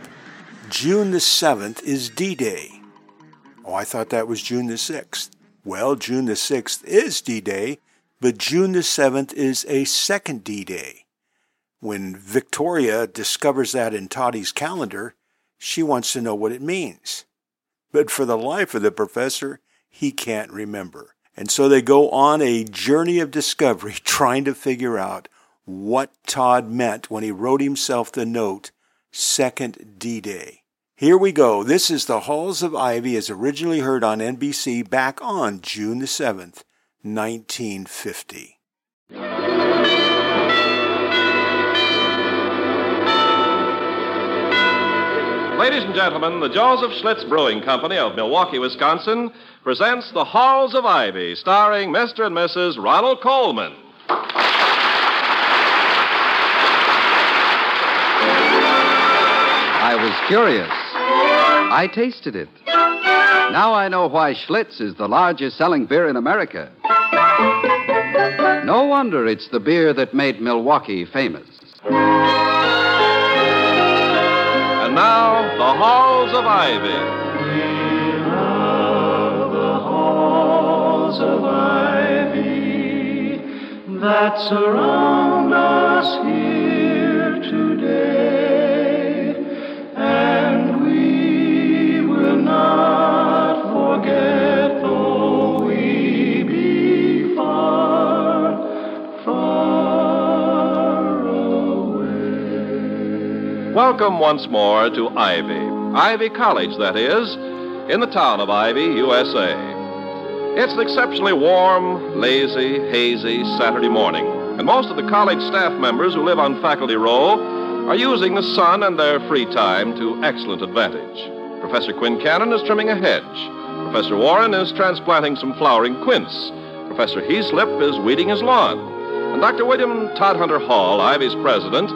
June the 7th is D Day. Oh, I thought that was June the 6th. Well, June the 6th is D Day, but June the 7th is a second D Day. When Victoria discovers that in Toddy's calendar, she wants to know what it means. But for the life of the professor, he can't remember. And so they go on a journey of discovery trying to figure out what Todd meant when he wrote himself the note, Second D Day. Here we go. This is The Halls of Ivy as originally heard on NBC back on June the 7th, 1950. Ladies and gentlemen, the Joseph Schlitz Brewing Company of Milwaukee, Wisconsin presents The Halls of Ivy, starring Mr. and Mrs. Ronald Colman. I was curious. I tasted it. Now I know why Schlitz is the largest selling beer in America. No wonder it's the beer that made Milwaukee famous. And now, The Halls of Ivy. The halls of ivy that surround us here today, Welcome once more to Ivy. Ivy College, that is, in the town of Ivy, USA. It's an exceptionally warm, lazy, hazy Saturday morning, and most of the college staff members who live on Faculty Row are using the sun and their free time to excellent advantage. Professor Quincannon is trimming a hedge. Professor Warren is transplanting some flowering quince. Professor Heeslip is weeding his lawn. And Dr. William Todhunter Hall, Ivy's president,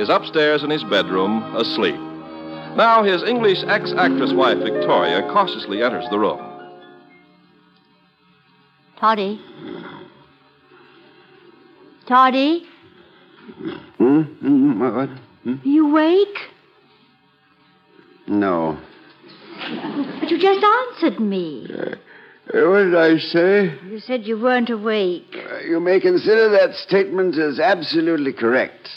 is upstairs in his bedroom asleep. Now his English ex actress wife, Victoria, cautiously enters the room. Toddy. Toddy, Hmm? Hmm? What? what? Hmm? you awake? No. But you just answered me. Uh, what did I say? You said you weren't awake. Uh, you may consider that statement as absolutely correct.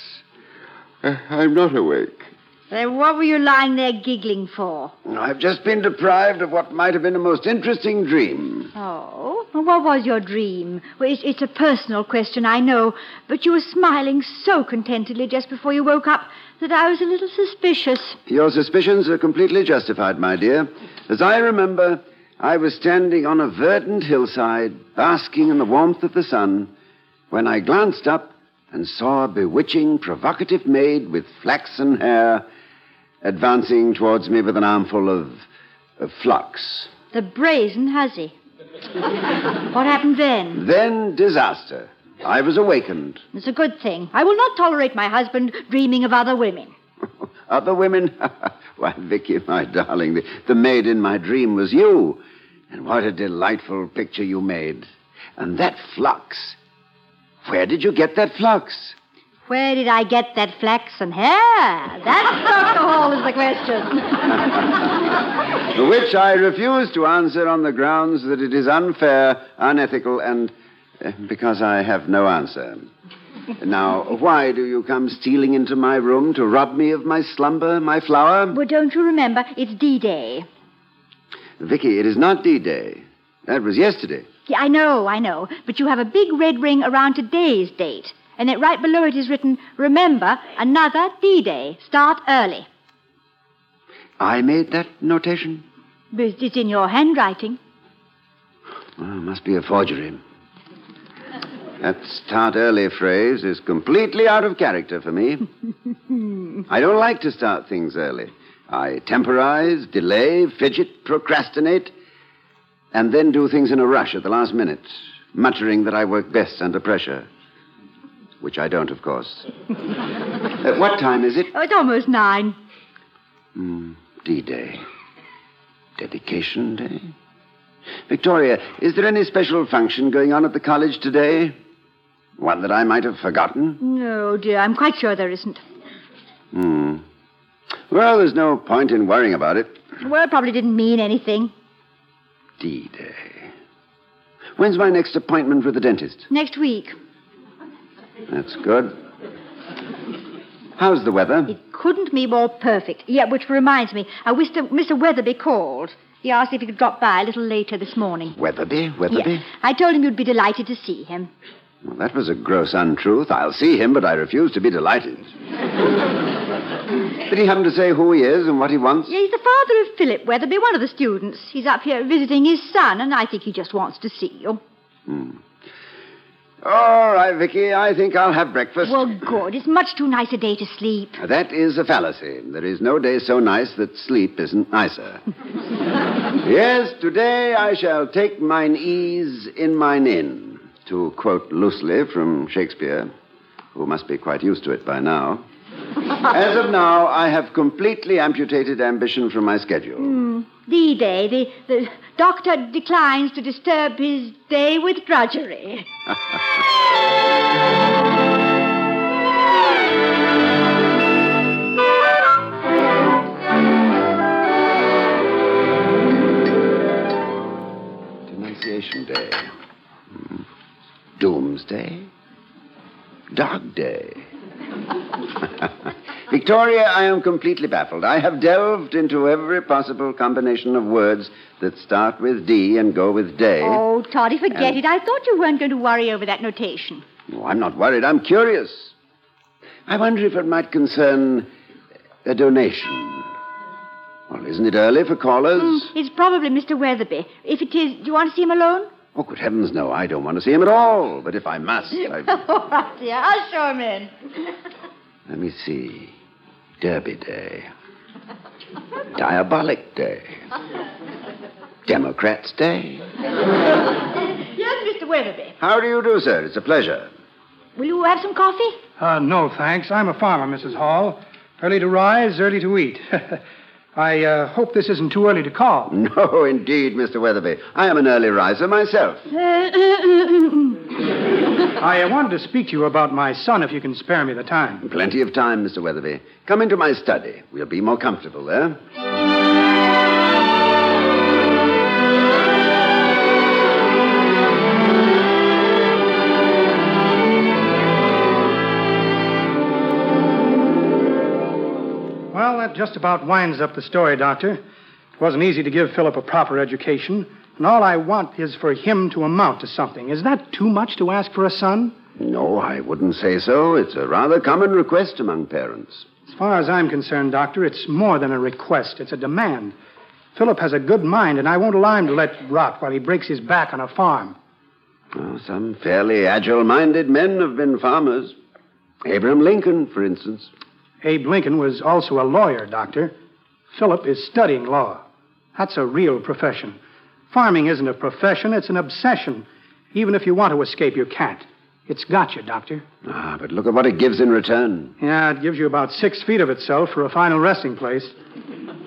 Uh, I'm not awake. Then what were you lying there giggling for? I've just been deprived of what might have been a most interesting dream. Oh? Well, what was your dream? Well, it's, it's a personal question, I know, but you were smiling so contentedly just before you woke up that I was a little suspicious. Your suspicions are completely justified, my dear. As I remember, I was standing on a verdant hillside, basking in the warmth of the sun, when I glanced up and saw a bewitching, provocative maid with flaxen hair advancing towards me with an armful of, of flux. The brazen hussy. what happened then? Then disaster. I was awakened. It's a good thing. I will not tolerate my husband dreaming of other women. Other women? Why, Vicky, my darling, the, the maid in my dream was you. And what a delightful picture you made. And that flux. Where did you get that flux? Where did I get that flaxen hair? That's Dr. Hall is the question. To which I refuse to answer on the grounds that it is unfair, unethical, and uh, because I have no answer. Now, why do you come stealing into my room to rob me of my slumber, my flower? well, don't you remember? It's D-Day. Vicky, it is not D-Day. That was yesterday. Yeah, I know, I know. But you have a big red ring around today's date. And it, right below it is written, remember, another D-Day. Start early. I made that notation. But it's in your handwriting. Well, it must be a forgery. That start early phrase is completely out of character for me. I don't like to start things early. I temporize, delay, fidget, procrastinate, and then do things in a rush at the last minute, muttering that I work best under pressure. Which I don't, of course. At what time is it? Oh, it's almost nine. Mm, D-Day. Dedication Day. Victoria, is there any special function going on at the college today? One that I might have forgotten? No, dear, I'm quite sure there isn't. Hmm. Well, there's no point in worrying about it. Well, it probably didn't mean anything. D-Day. When's my next appointment with the dentist? Next week. That's good. How's the weather? It couldn't be more perfect. Yeah, which reminds me, I wish Mr. Weatherby called. He asked if he could drop by a little later this morning. Weatherby? Weatherby? Yeah. I told him you'd be delighted to see him. Well, that was a gross untruth. I'll see him, but I refuse to be delighted. Did he happen to say who he is and what he wants? Yeah, he's the father of Philip Weatherby, one of the students. He's up here visiting his son, and I think he just wants to see you. Hmm. All right, Vicky. I think I'll have breakfast. Well, good. It's much too nice a day to sleep. That is a fallacy. There is no day so nice that sleep isn't nicer. yes, today I shall take mine ease in mine inn, to quote loosely from Shakespeare, who must be quite used to it by now. As of now, I have completely amputated ambition from my schedule. Hmm. D-Day. The, the doctor declines to disturb his day with drudgery. Denunciation Day. Hmm. Doomsday. Dog Day. Victoria, I am completely baffled. I have delved into every possible combination of words that start with D and go with day. Oh, Toddy, forget And- it. I thought you weren't going to worry over that notation. Oh, I'm not worried. I'm curious. I wonder if it might concern a donation. Well, isn't it early for callers? Hmm, it's probably Mr. Weatherby. If it is, do you want to see him alone? Oh, good heavens, no. I don't want to see him at all. But if I must, I... All right, dear. I'll show him in. let me see. Derby Day. Diabolic Day. Democrats Day. Yes, Mr. Weatherby. How do you do, sir? It's a pleasure. Will you have some coffee? Uh, no, thanks. I'm a farmer, Mrs. Hall. Early to rise, early to eat. I uh, hope this isn't too early to call. No, indeed, Mr. Weatherby. I am an early riser myself. I uh, wanted to speak to you about my son, if you can spare me the time. Plenty of time, Mr. Weatherby. Come into my study. We'll be more comfortable there. That just about winds up the story, Doctor. It wasn't easy to give Philip a proper education, and all I want is for him to amount to something. Is that too much to ask for a son? No, I wouldn't say so. It's a rather common request among parents. As far as I'm concerned, Doctor, it's more than a request, it's a demand. Philip has a good mind, and I won't allow him to let rot while he breaks his back on a farm. Some fairly agile minded men have been farmers. Abraham Lincoln, for instance. Abe Lincoln was also a lawyer, Doctor. Philip is studying law. That's a real profession. Farming isn't a profession, it's an obsession. Even if you want to escape, you can't. It's got you, Doctor. Ah, but look at what it gives in return. Yeah, it gives you about six feet of itself for a final resting place.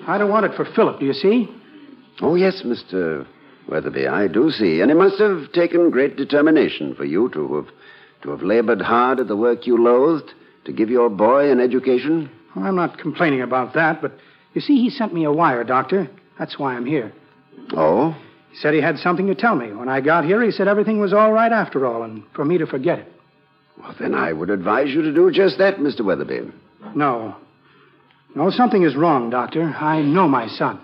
I don't want it for Philip, do you see? Oh, yes, Mr. Weatherby, I do see. And it must have taken great determination for you to have to have labored hard at the work you loathed to give your boy an education. Well, I'm not complaining about that, but you see, he sent me a wire, Doctor. That's why I'm here. Oh? He said he had something to tell me. When I got here, he said everything was all right after all, and for me to forget it. Well, then I would advise you to do just that, Mr. Weatherby. No. No, something is wrong, Doctor. I know my son.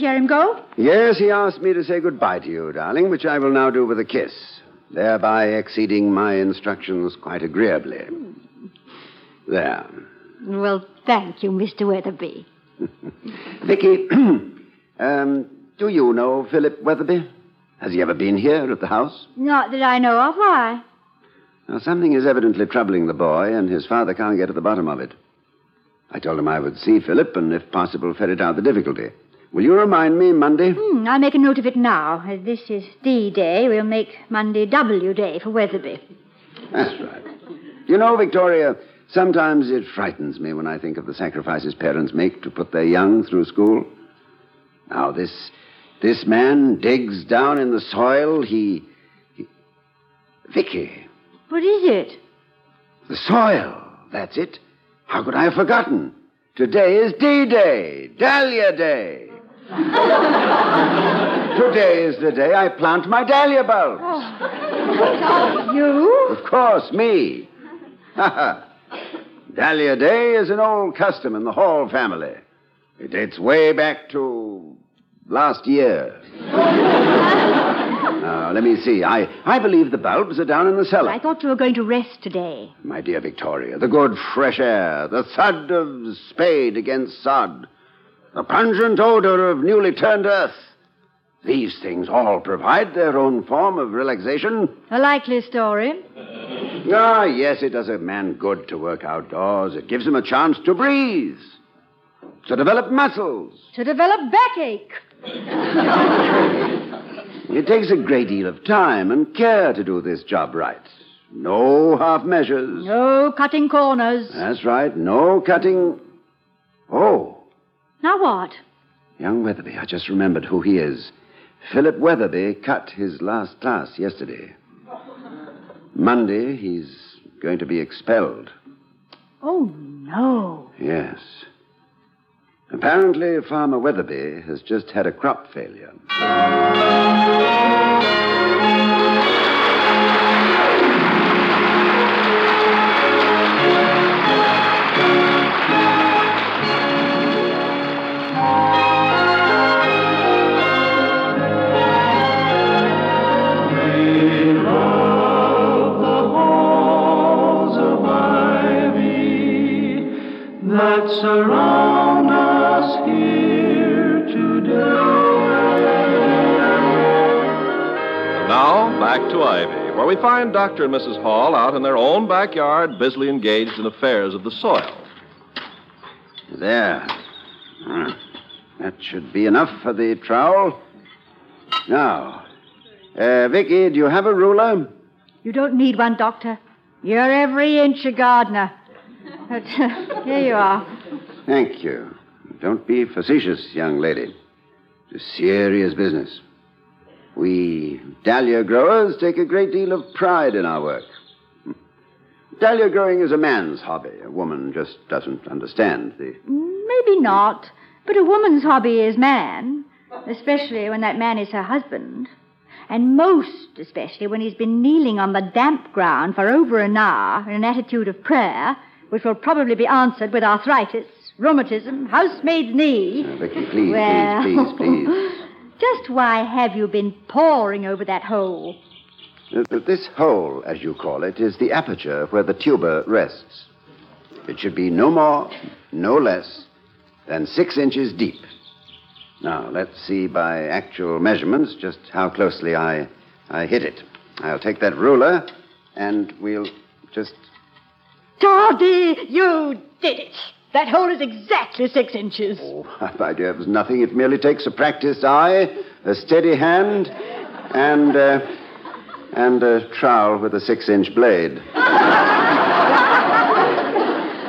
Hear him go. Yes, he asked me to say goodbye to you, darling, which I will now do with a kiss, thereby exceeding my instructions quite agreeably. There. Well, thank you, Mr. Weatherby. Vicky, um, do you know Philip Weatherby? Has he ever been here at the house? Not that I know of. Why? Now, something is evidently troubling the boy, and his father can't get to the bottom of it. I told him I would see Philip and, if possible, ferret out the difficulty. Will you remind me Monday? Hmm, I'll make a note of it now. As this is D Day, we'll make Monday W Day for Weatherby. That's right. You know, Victoria, sometimes it frightens me when I think of the sacrifices parents make to put their young through school. Now, this this man digs down in the soil. He, he Vicky, What is it? the soil. That's it. How could I have forgotten? Today is D-Day, Dahlia Day. Today is the day I plant my dahlia bulbs. Oh, you? Of course, me. Dahlia Day is an old custom in the Hall family. It dates way back to last year. now, let me see. I, I believe the bulbs are down in the cellar. I thought you were going to rest today. My dear Victoria, the good fresh air, the thud of spade against sod, the pungent odor of newly turned earth. These things all provide their own form of relaxation. A likely story. Ah, yes, it does a man good to work outdoors. It gives him a chance to breathe, to develop muscles. To develop backache. It takes a great deal of time and care to do this job right. No half measures. No cutting corners. That's right. No cutting. Oh, Now what? young Weatherby. I just remembered who he is. Philip Weatherby cut his last class yesterday. Monday, he's going to be expelled. Oh, no. Yes. Apparently, Farmer Weatherby has just had a crop failure. surround us here today. And now, back to Ivy, where we find Dr. and Mrs. Hall out in their own backyard, busily engaged in affairs of the soil. There. Hmm. That should be enough for the trowel. Now, uh, Vicky, do you have a ruler? You don't need one, Doctor. You're every inch a gardener. But uh, here you are. Thank you. Don't be facetious, young lady. It's serious business. We dahlia growers take a great deal of pride in our work. Dahlia growing is a man's hobby. A woman just doesn't understand the. Maybe not, but a woman's hobby is man, especially when that man is her husband. And most especially when he's been kneeling on the damp ground for over an hour in an attitude of prayer, which will probably be answered with arthritis, rheumatism, housemaid's knee. Now, Vicky, please, well, please, please, please. Just why have you been poring over that hole? Uh, This hole, as you call it, is the aperture where the tuber rests. It should be no more, no less than six inches deep. Now, let's see by actual measurements just how closely I, I hit it. I'll take that ruler and we'll just. Toddy, you did it. That hole is exactly six inches. Oh, my dear, it was nothing. It merely takes a practiced eye, a steady hand, and, uh, and a trowel with a six inch blade.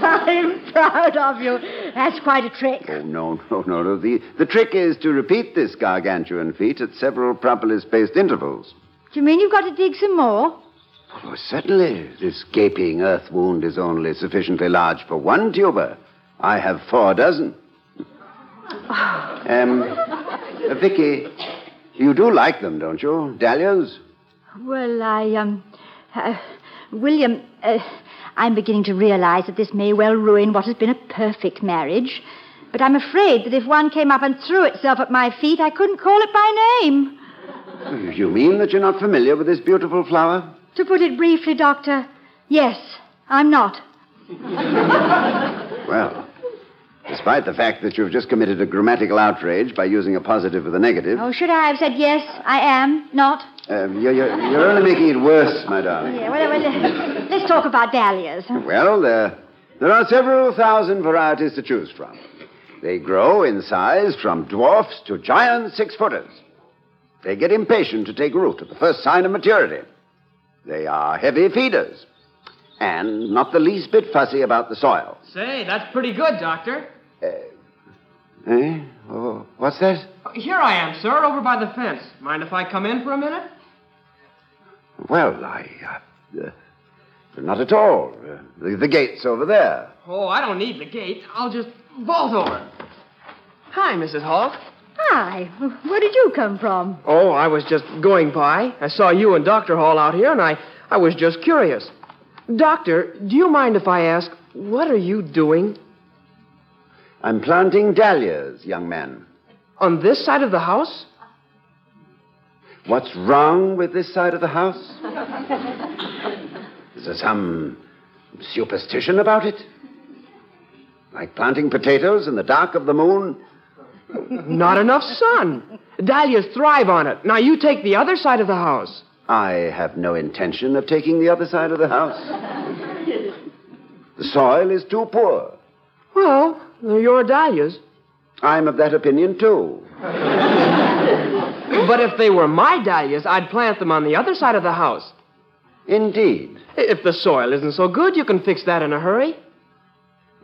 I'm proud of you. That's quite a trick. Oh, no, no, no, no. The, the trick is to repeat this gargantuan feat at several properly spaced intervals. Do you mean you've got to dig some more? Oh, certainly. This gaping earth wound is only sufficiently large for one tuber. I have four dozen. Um, uh, Vicky, you do like them, don't you? Dahlias? Well, I, um, uh, William, uh, I'm beginning to realize that this may well ruin what has been a perfect marriage. But I'm afraid that if one came up and threw itself at my feet, I couldn't call it by name. You mean that you're not familiar with this beautiful flower? To put it briefly, Doctor, yes, I'm not. Well, despite the fact that you've just committed a grammatical outrage by using a positive with a negative, Oh, should I have said yes, I am, not? um, you're, you're, you're only making it worse, my darling. Yeah, well, well, uh, let's talk about dahlias. Well, there, there are several thousand varieties to choose from. They grow in size from dwarfs to giant six footers. They get impatient to take root at the first sign of maturity. They are heavy feeders and not the least bit fussy about the soil. Say, that's pretty good, Doctor. Eh? Oh, what's that? Here I am, sir, over by the fence. Mind if I come in for a minute? Well, I. Uh, uh, not at all. Uh, the, the gate's over there. Oh, I don't need the gate. I'll just vault over. Hi, Mrs. Hall. Hi, where did you come from? Oh, I was just going by. I saw you and Dr. Hall out here, and I, I was just curious. Doctor, do you mind if I ask, what are you doing? I'm planting dahlias, young man. On this side of the house? What's wrong with this side of the house? Is there some superstition about it? Like planting potatoes in the dark of the moon? Not enough sun. Dahlias thrive on it. Now you take the other side of the house. I have no intention of taking the other side of the house. The soil is too poor. Well, they're your dahlias. I'm of that opinion, too. But if they were my dahlias, I'd plant them on the other side of the house. Indeed. If the soil isn't so good, you can fix that in a hurry.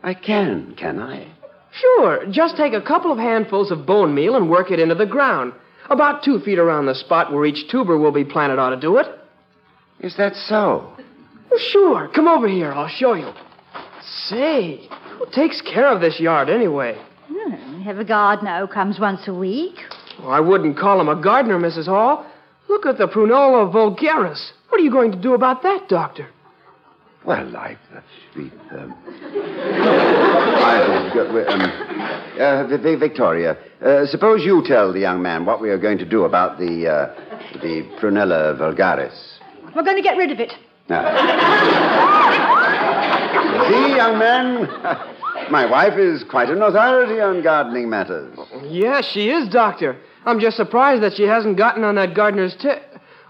I can, can I? Sure. Just take a couple of handfuls of bone meal and work it into the ground. About two feet around the spot where each tuber will be planted ought to do it. Is that so? Well, sure. Come over here. I'll show you. Say, who takes care of this yard anyway? Hmm, we have a gardener who comes once a week. Well, I wouldn't call him a gardener, Mrs. Hall. Look at the Prunella vulgaris. What are you going to do about that, Doctor? Well, I. Uh, we, um, I, uh, um, uh, Vi- Vi- Victoria, uh, suppose you tell the young man what we are going to do about the, uh, the Prunella vulgaris. We're going to get rid of it. See, young man, my wife is quite an authority on gardening matters. Yes, she is, Doctor. I'm just surprised that she hasn't gotten on that gardener's tip.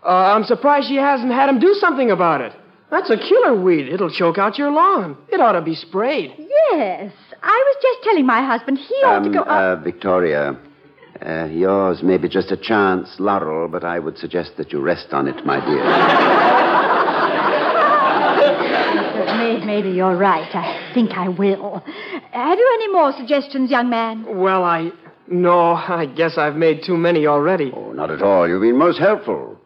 Uh, I'm surprised she hasn't had him do something about it. That's a killer weed. It'll choke out your lawn. It ought to be sprayed. Yes. I was just telling my husband he ought to Um, go. uh, Victoria, uh, yours may be just a chance laurel, but I would suggest that you rest on it, my dear. May- Maybe you're right. I think I will. Have you any more suggestions, young man? Well, I. No, I guess I've made too many already. Oh, not at all. You've been most helpful.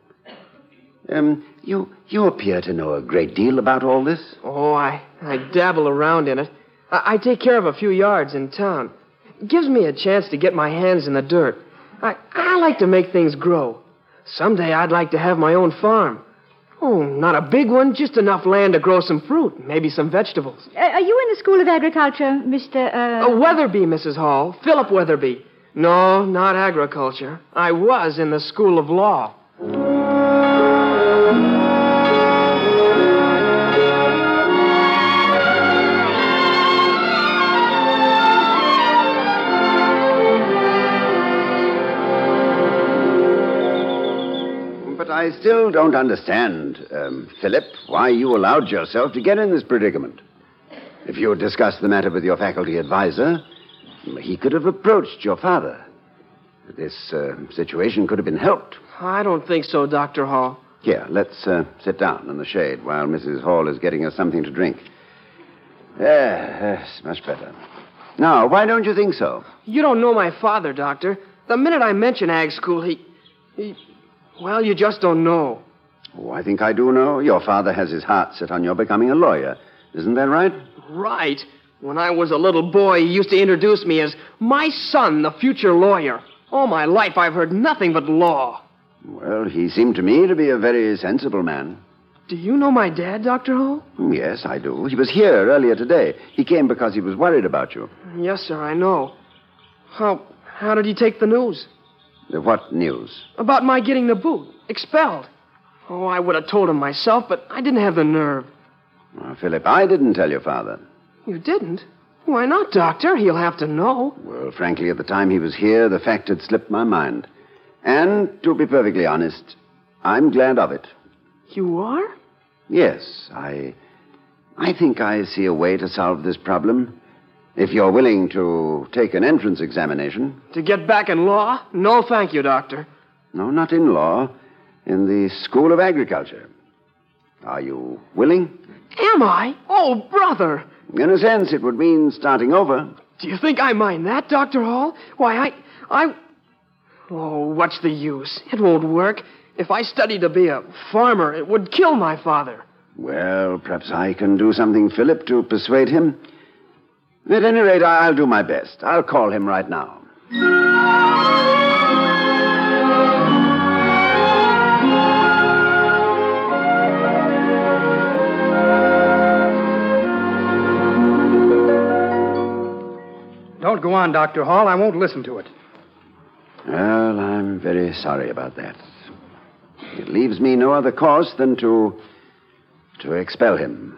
Um, you you appear to know a great deal about all this. Oh, I, I dabble around in it. I, I take care of a few yards in town. It gives me a chance to get my hands in the dirt. I, I like to make things grow. Someday I'd like to have my own farm. Oh, not a big one, just enough land to grow some fruit, maybe some vegetables. Uh, are you in the School of Agriculture, Mr. Uh... Uh, Weatherby, Mrs. Hall. Philip Weatherby. No, not agriculture. I was in the School of Law. I still don't understand, um, Philip, why you allowed yourself to get in this predicament. If you had discussed the matter with your faculty advisor, he could have approached your father. This uh, situation could have been helped. I don't think so, Dr. Hall. Here, let's uh, sit down in the shade while Mrs. Hall is getting us something to drink. Yes, much better. Now, why don't you think so? You don't know my father, Doctor. The minute I mention ag school, he. he well, you just don't know. Oh, I think I do know. Your father has his heart set on your becoming a lawyer. Isn't that right? Right. When I was a little boy, he used to introduce me as my son, the future lawyer. All my life, I've heard nothing but law. Well, he seemed to me to be a very sensible man. Do you know my dad, Dr. Hall? Mm, yes, I do. He was here earlier today. He came because he was worried about you. Yes, sir, I know. How how did he take the news? What news? About my getting the boot. Expelled. Oh, I would have told him myself, but I didn't have the nerve. Oh, Philip, I didn't tell your father. You didn't? Why not, Doctor? He'll have to know. Well, frankly, at the time he was here, the fact had slipped my mind. And, to be perfectly honest, I'm glad of it. You are? Yes, I. I think I see a way to solve this problem. If you're willing to take an entrance examination. To get back in law? No, thank you, Doctor. No, not in law. In the School of Agriculture. Are you willing? Am I? Oh, brother. In a sense, it would mean starting over. Do you think I mind that, Dr. Hall? Why, I. I. Oh, what's the use? It won't work. If I study to be a farmer, it would kill my father. Well, perhaps I can do something, Philip, to persuade him. At any rate, I'll do my best. I'll call him right now. Don't go on, Dr. Hall. I won't listen to it. Well, I'm very sorry about that. It leaves me no other course than to. to expel him.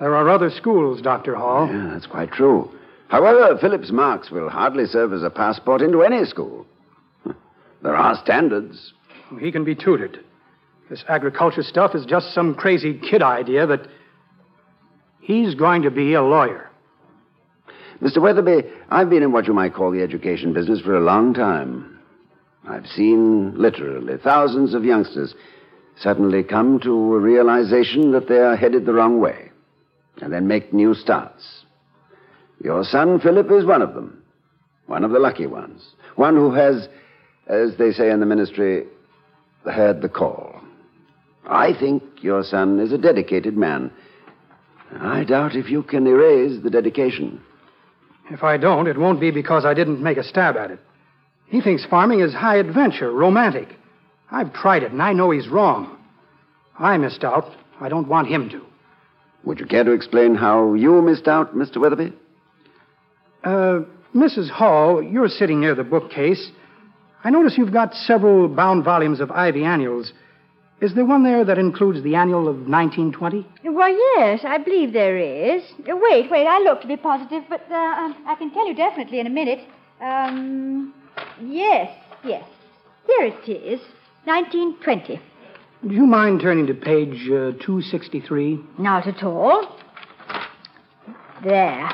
There are other schools, Dr. Hall. Yeah, that's quite true. However, Philip's marks will hardly serve as a passport into any school. There are standards. He can be tutored. This agriculture stuff is just some crazy kid idea that he's going to be a lawyer. Mr. Weatherby, I've been in what you might call the education business for a long time. I've seen, literally, thousands of youngsters suddenly come to a realization that they are headed the wrong way and then make new starts. Your son, Philip, is one of them. One of the lucky ones. One who has, as they say in the ministry, heard the call. I think your son is a dedicated man. I doubt if you can erase the dedication. If I don't, it won't be because I didn't make a stab at it. He thinks farming is high adventure, romantic. I've tried it, and I know he's wrong. I missed out. I don't want him to. Would you care to explain how you missed out, Mr. Weatherby? Uh, Mrs. Hall, you're sitting near the bookcase. I notice you've got several bound volumes of Ivy annuals. Is there one there that includes the annual of 1920? Why, yes, I believe there is. Uh, Wait, wait, I look to be positive, but uh, um, I can tell you definitely in a minute. Um, yes, yes. Here it is, 1920. Do you mind turning to page uh, 263? Not at all. There.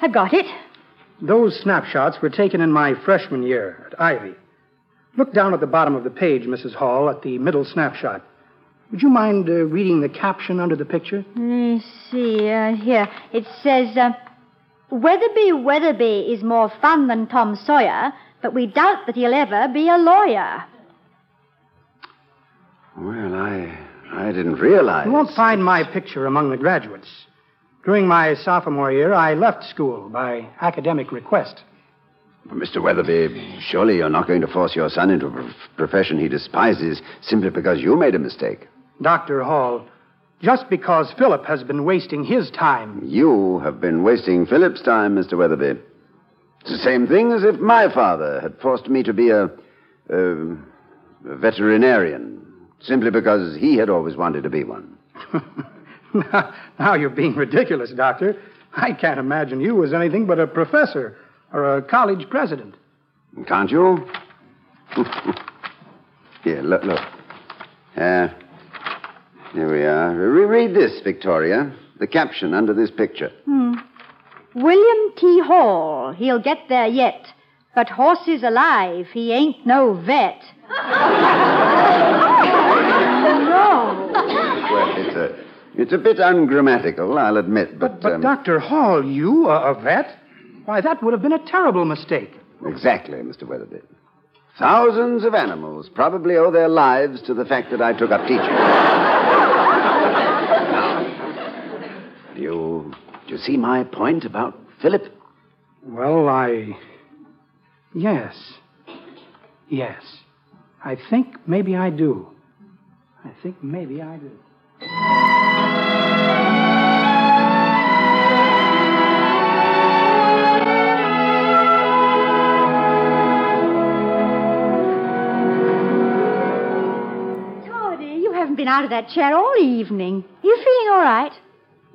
I've got it. Those snapshots were taken in my freshman year at Ivy. Look down at the bottom of the page, Mrs. Hall, at the middle snapshot. Would you mind uh, reading the caption under the picture? Let me see. Uh, here. It says, uh, Weatherby Weatherby is more fun than Tom Sawyer, but we doubt that he'll ever be a lawyer. Well, I I didn't realize. You won't find my picture among the graduates. During my sophomore year, I left school by academic request. Mr. Weatherby, surely you're not going to force your son into a prof- profession he despises simply because you made a mistake. Dr. Hall, just because Philip has been wasting his time. You have been wasting Philip's time, Mr. Weatherby. It's the same thing as if my father had forced me to be a, a, a veterinarian simply because he had always wanted to be one. now, now you're being ridiculous, Doctor. I can't imagine you as anything but a professor or a college president. Can't you? Here, look, look. Uh, here we are. Reread this, Victoria. The caption under this picture. Hmm. William T. Hall. He'll get there yet. But horses alive. He ain't no vet. no. Well, it's a, it's a bit ungrammatical, I'll admit, but. But, um, Dr. Hall, you, a, a vet? Why, that would have been a terrible mistake. Exactly, Mr. Weatherby. Thousands of animals probably owe their lives to the fact that I took up teaching. now, do you, do you see my point about Philip? Well, I. Yes. Yes. I think maybe I do. I think maybe I do. Toddy, you haven't been out of that chair all evening. You feeling all right?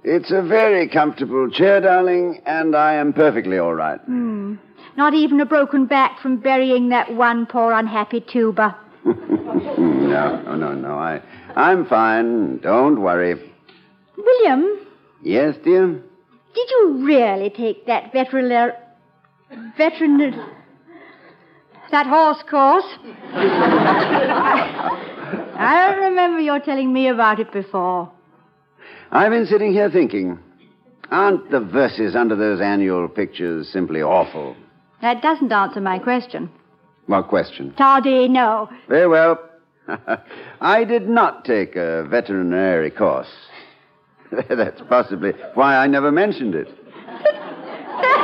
It's a very comfortable chair, darling, and I am perfectly all right. Hmm. Not even a broken back from burying that one poor unhappy tuber. no, no, no, no. I, I'm fine. Don't worry. William, Yes, dear? did you really take that veterinary. veterinary. that horse course? I don't remember your telling me about it before. I've been sitting here thinking. Aren't the verses under those annual pictures simply awful? That doesn't answer my question. What question? Toddy, no. Very well. I did not take a veterinary course. That's possibly why I never mentioned it.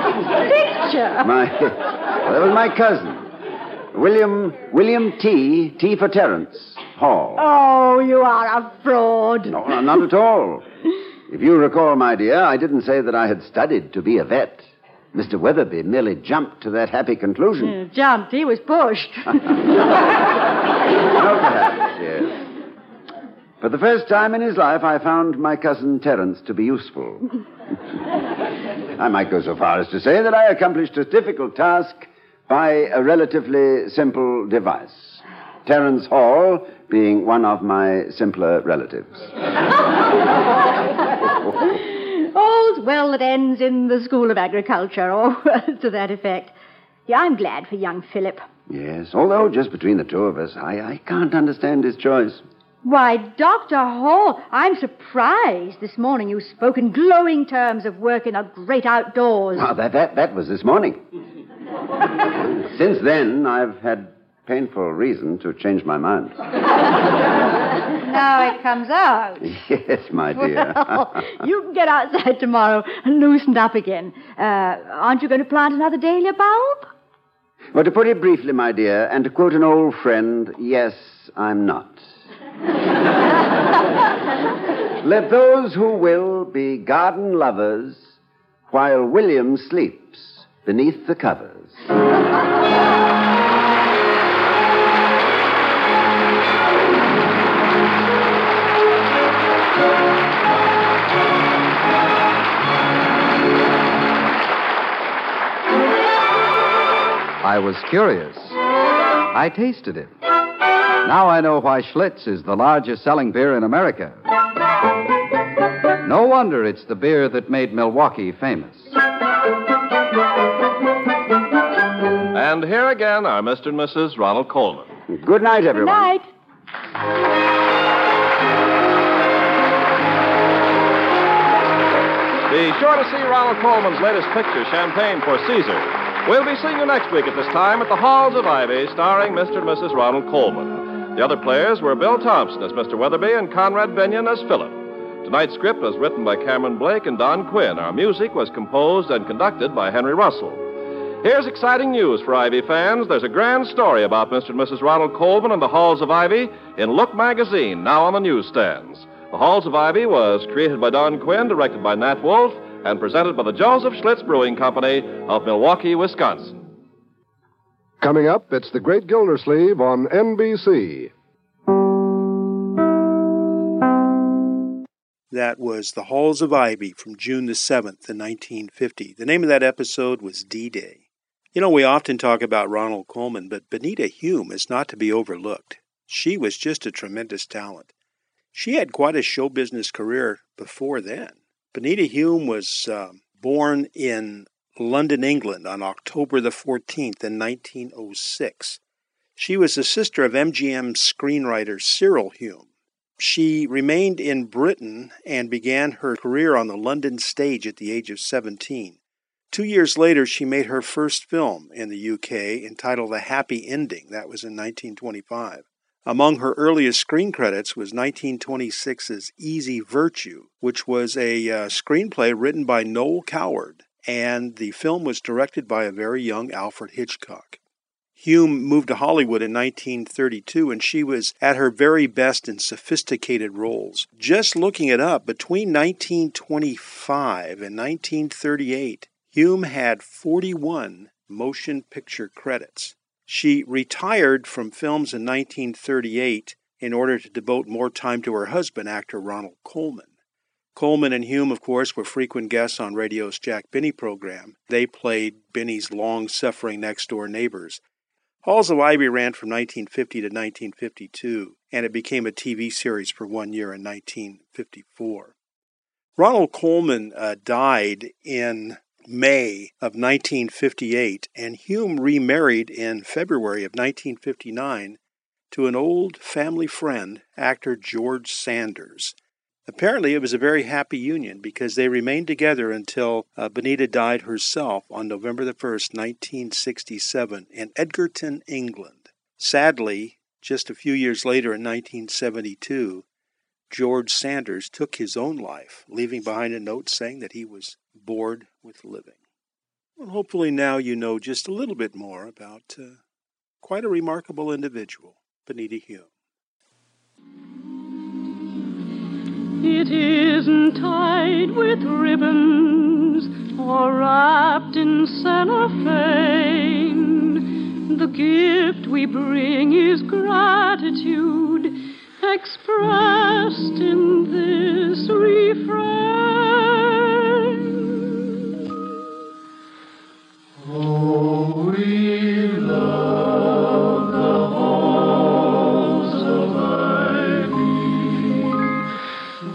Picture. My, well, that was my cousin, William William T. T. for Terence Hall. Oh, you are a fraud. No, no, not at all. If you recall, my dear, I didn't say that I had studied to be a vet. Mr. Weatherby merely jumped to that happy conclusion. Uh, jumped. He was pushed. Oh, perhaps, yes. For the first time in his life, I found my cousin Terence to be useful. I might go so far as to say that I accomplished a difficult task by a relatively simple device. Terence Hall being one of my simpler relatives. All's well that ends in the School of Agriculture, or to that effect. Yeah, I'm glad for young Philip. Yes, although just between the two of us, I, I can't understand his choice. Why, Dr. Hall, I'm surprised. This morning you spoke in glowing terms of work in a great outdoors. Well, that, that, that was this morning. Since then, I've had painful reason to change my mind. now it comes out. Yes, my dear. Well, you can get outside tomorrow and loosened up again. Uh, aren't you going to plant another dahlia bulb? well, to put it briefly, my dear, and to quote an old friend, yes, I'm not. Let those who will be garden lovers while William sleeps beneath the covers. I was curious. I tasted it. Now I know why Schlitz is the largest selling beer in America. No wonder it's the beer that made Milwaukee famous. And here again are Mr. and Mrs. Ronald Colman. Good night, everyone. Good night. Be sure to see Ronald Colman's latest picture, Champagne for Caesar. We'll be seeing you next week at this time at the Halls of Ivy, starring Mr. and Mrs. Ronald Colman. The other players were Bill Thompson as Mr. Weatherby and Conrad Benyon as Philip. Tonight's script was written by Cameron Blake and Don Quinn. Our music was composed and conducted by Henry Russell. Here's exciting news for Ivy fans. There's a grand story about Mr. and Mrs. Ronald Colman and the Halls of Ivy in Look magazine, now on the newsstands. The Halls of Ivy was created by Don Quinn, directed by Nat Wolff, and presented by the Joseph Schlitz Brewing Company of Milwaukee, Wisconsin. Coming up, it's the Great Gildersleeve on NBC. That was The Halls of Ivy from June the 7th in 1950. The name of that episode was D Day. You know, we often talk about Ronald Colman, but Benita Hume is not to be overlooked. She was just a tremendous talent. She had quite a show business career before then. Benita Hume was uh, born in London, England on October the 14th in 1906. She was the sister of MGM screenwriter Cyril Hume. She remained in Britain and began her career on the London stage at the age of 17. Two years later, she made her first film in the UK entitled The Happy Ending. That was in 1925. Among her earliest screen credits was 1926's Easy Virtue, which was a uh, screenplay written by Noel Coward, and the film was directed by a very young Alfred Hitchcock. Hume moved to Hollywood in 1932, and she was at her very best in sophisticated roles. Just looking it up, between 1925 and 1938, Hume had 41 motion picture credits. She retired from films in 1938 in order to devote more time to her husband, actor Ronald Colman. Colman and Hume, of course, were frequent guests on radio's Jack Benny program. They played Benny's long suffering next door neighbors. Halls of Ivy ran from 1950 to 1952, and it became a TV series for one year in 1954. Ronald Colman uh, died in May of 1958, and Hume remarried in February of 1959 to an old family friend, actor George Sanders. Apparently, it was a very happy union because they remained together until uh, Benita died herself on November the 1st, 1967, in Egerton, England. Sadly, just a few years later in 1972, George Sanders took his own life, leaving behind a note saying that he was bored with living. Well, hopefully now you know just a little bit more about uh, quite a remarkable individual, Benita Hume. It isn't tied with ribbons or wrapped in cellophane. The gift we bring is gratitude expressed in this refrain.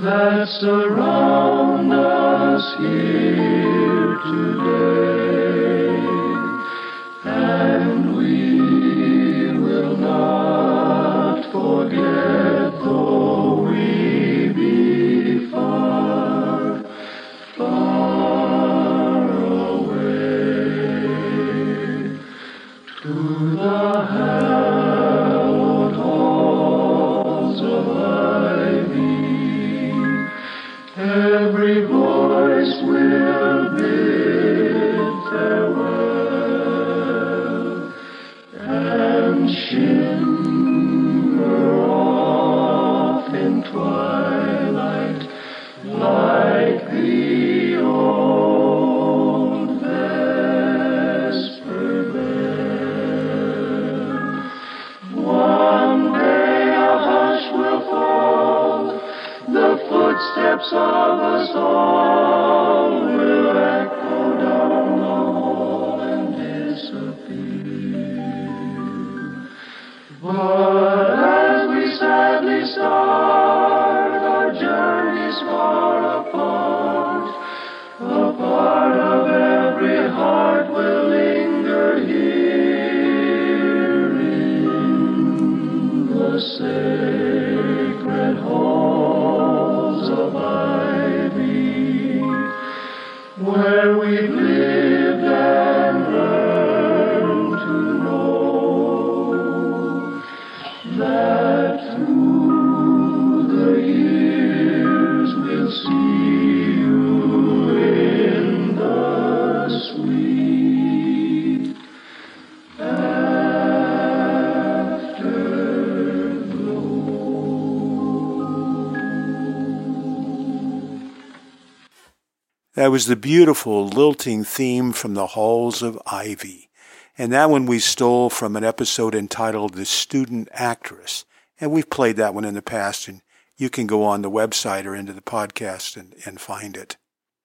That surround us here That was the beautiful lilting theme from the halls of ivy. And that one we stole from an episode entitled The Student Actress. And we've played that one in the past, and you can go on the website or into the podcast and, and find it.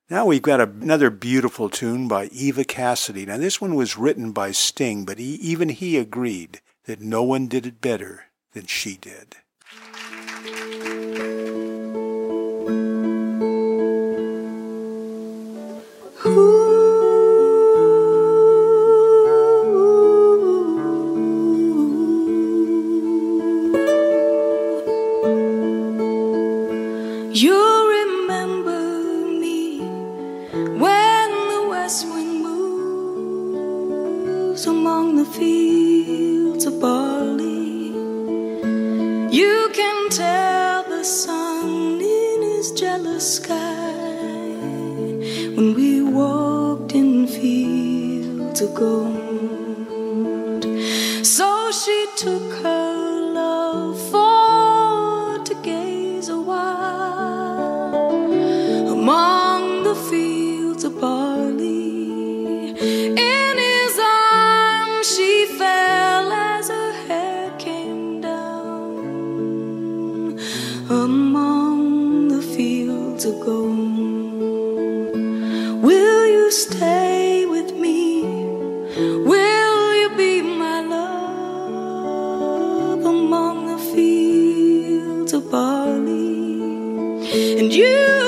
Now we've got another beautiful tune by Eva Cassidy. Now, this one was written by Sting, but he, even he agreed that no one did it better than she did. and you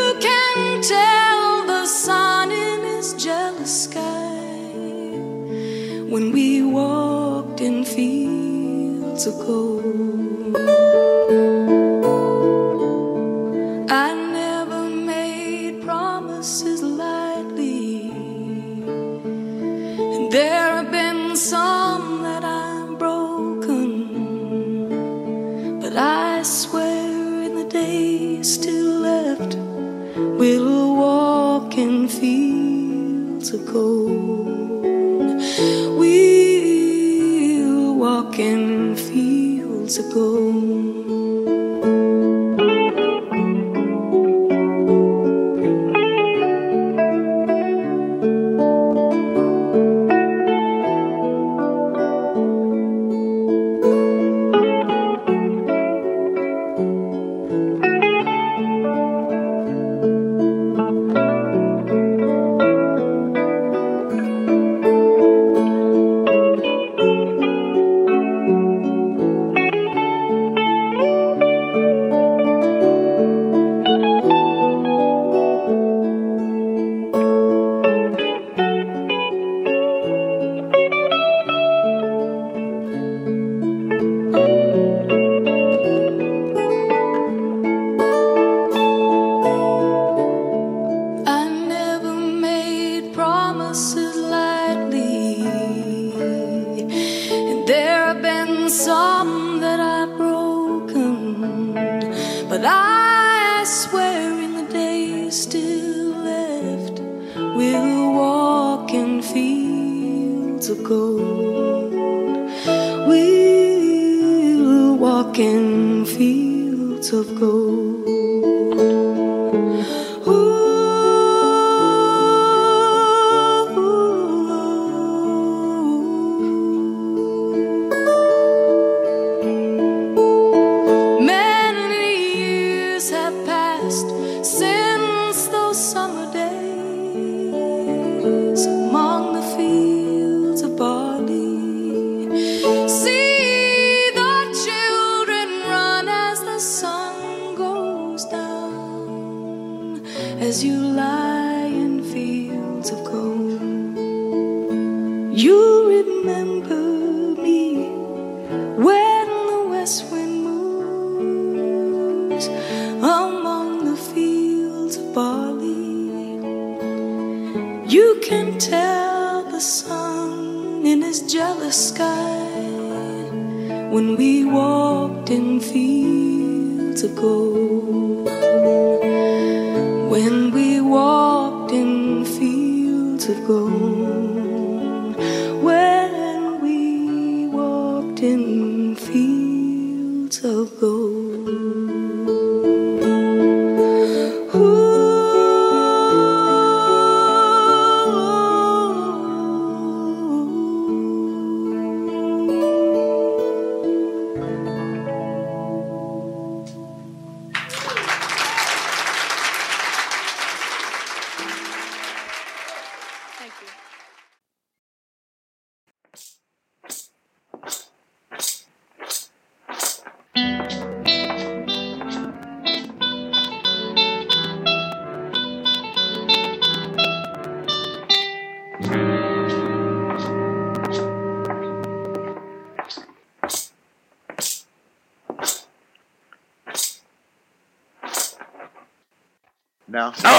Now. Oh, All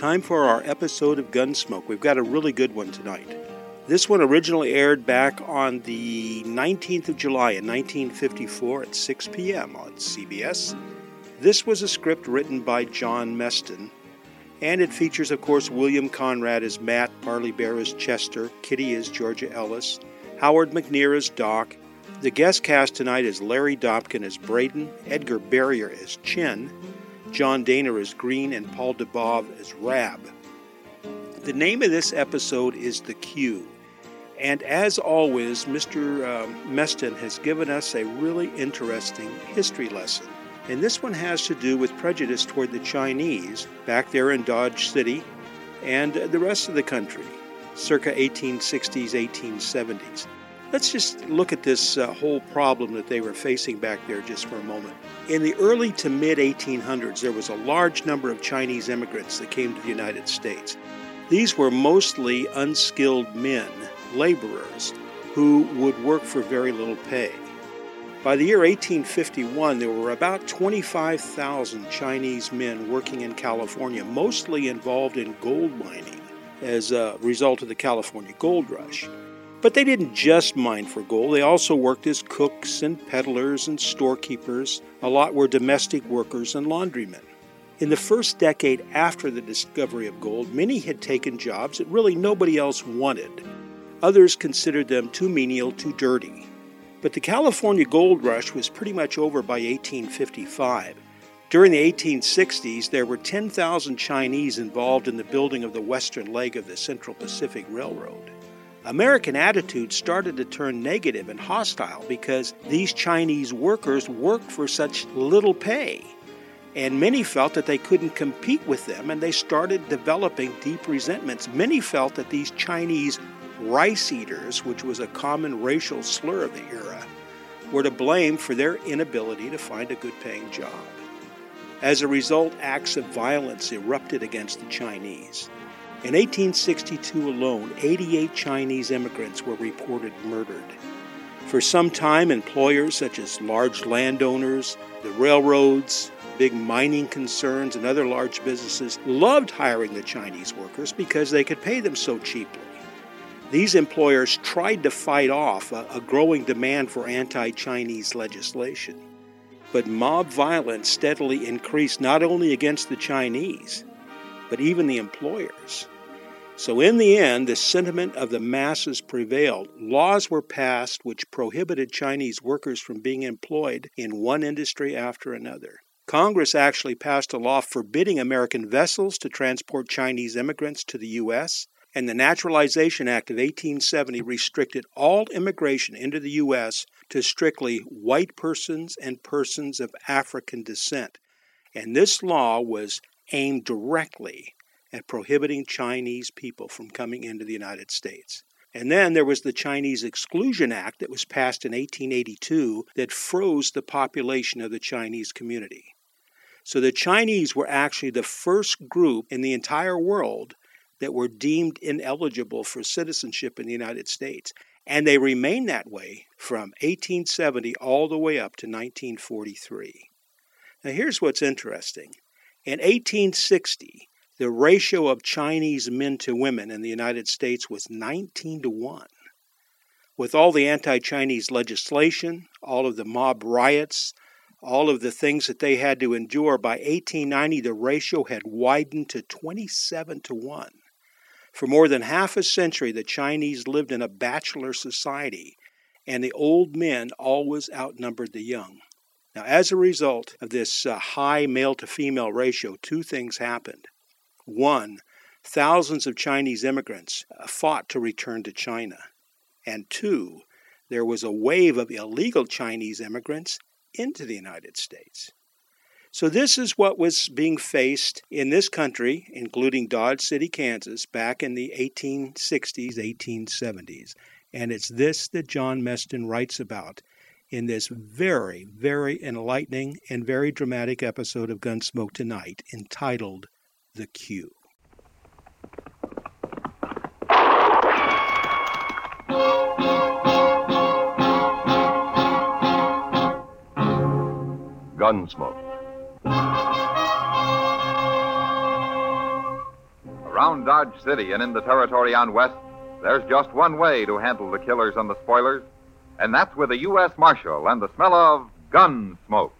time for our episode of Gunsmoke. We've got a really good one tonight. This one originally aired back on the 19th of July in 1954 at 6 p.m. on CBS. This was a script written by John Meston, and it features, of course, William Conrad as Matt, Parley Baer as Chester, Kitty as Georgia Ellis, Howard McNear as Doc. The guest cast tonight is Larry Dobkin as Braden, Edgar Barrier as Chin, John Dana as Green, and Paul Dubov as Rab. The name of this episode is The Queue. And as always, Mr. Um, Meston has given us a really interesting history lesson. And this one has to do with prejudice toward the Chinese back there in Dodge City and the rest of the country, circa 1860s, 1870s. Let's just look at this uh, whole problem that they were facing back there just for a moment. In the early to mid 1800s, there was a large number of Chinese immigrants that came to the United States. These were mostly unskilled men, laborers, who would work for very little pay. By the year 1851, there were about 25,000 Chinese men working in California, mostly involved in gold mining as a result of the California gold rush. But they didn't just mine for gold, they also worked as cooks and peddlers and storekeepers. A lot were domestic workers and laundrymen. In the first decade after the discovery of gold, many had taken jobs that really nobody else wanted. Others considered them too menial, too dirty. But the California gold rush was pretty much over by 1855. During the 1860s, there were 10,000 Chinese involved in the building of the western leg of the Central Pacific Railroad. American attitudes started to turn negative and hostile because these Chinese workers worked for such little pay. And many felt that they couldn't compete with them, and they started developing deep resentments. Many felt that these Chinese rice eaters, which was a common racial slur of the era, were to blame for their inability to find a good paying job. As a result, acts of violence erupted against the Chinese. In 1862 alone, 88 Chinese immigrants were reported murdered. For some time, employers such as large landowners, the railroads, big mining concerns, and other large businesses loved hiring the Chinese workers because they could pay them so cheaply. These employers tried to fight off a, a growing demand for anti Chinese legislation. But mob violence steadily increased not only against the Chinese, but even the employers. So, in the end, the sentiment of the masses prevailed. Laws were passed which prohibited Chinese workers from being employed in one industry after another. Congress actually passed a law forbidding American vessels to transport Chinese immigrants to the U.S., and the Naturalization Act of 1870 restricted all immigration into the U.S. to strictly white persons and persons of African descent. And this law was aimed directly at prohibiting Chinese people from coming into the United States. And then there was the Chinese Exclusion Act that was passed in 1882 that froze the population of the Chinese community. So the Chinese were actually the first group in the entire world that were deemed ineligible for citizenship in the United States. And they remained that way from 1870 all the way up to 1943. Now, here's what's interesting. In 1860, the ratio of Chinese men to women in the United States was 19 to 1. With all the anti Chinese legislation, all of the mob riots, all of the things that they had to endure, by 1890 the ratio had widened to 27 to 1. For more than half a century, the Chinese lived in a bachelor society, and the old men always outnumbered the young. Now, as a result of this uh, high male to female ratio, two things happened. One, thousands of Chinese immigrants uh, fought to return to China. And two, there was a wave of illegal Chinese immigrants into the United States. So, this is what was being faced in this country, including Dodge City, Kansas, back in the 1860s, 1870s. And it's this that John Meston writes about in this very, very enlightening and very dramatic episode of Gunsmoke Tonight entitled The Queue. Gunsmoke. Around Dodge City and in the territory on West, there's just one way to handle the killers and the spoilers, and that's with a U.S. Marshal and the smell of gun smoke.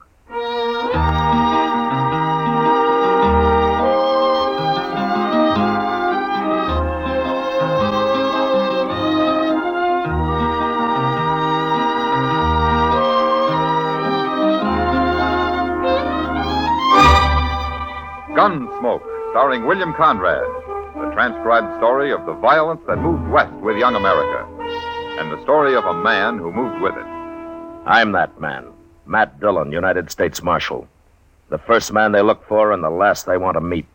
Gunsmoke, starring William Conrad, the transcribed story of the violence that moved west with young America, and the story of a man who moved with it. I'm that man, Matt Dillon, United States Marshal. The first man they look for and the last they want to meet.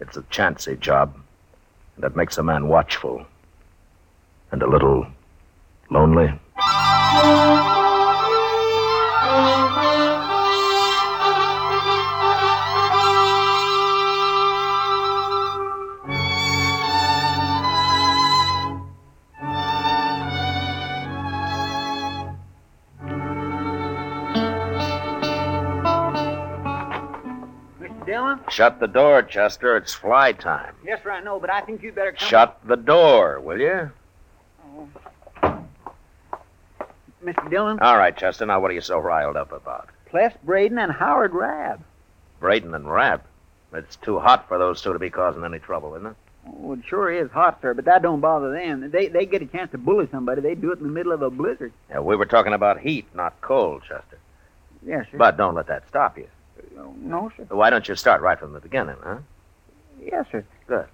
It's a chancy job, and it makes a man watchful and a little lonely. Shut the door, Chester. It's fly time. Yes, sir, I know, but I think you'd better come. Shut the door, will you? Oh. Mr. Dillon, All right, Chester. Now, what are you so riled up about? Ples Braden and Howard Rabb. Braden and Rapp. It's too hot for those two to be causing any trouble, isn't it? Oh, it sure is hot, sir, but that don't bother them. They they get a chance to bully somebody. They do it in the middle of a blizzard. Yeah, we were talking about heat, not cold, Chester. Yes, sir. But don't let that stop you. No, sir. Why don't you start right from the beginning, huh? Yes, sir. Good.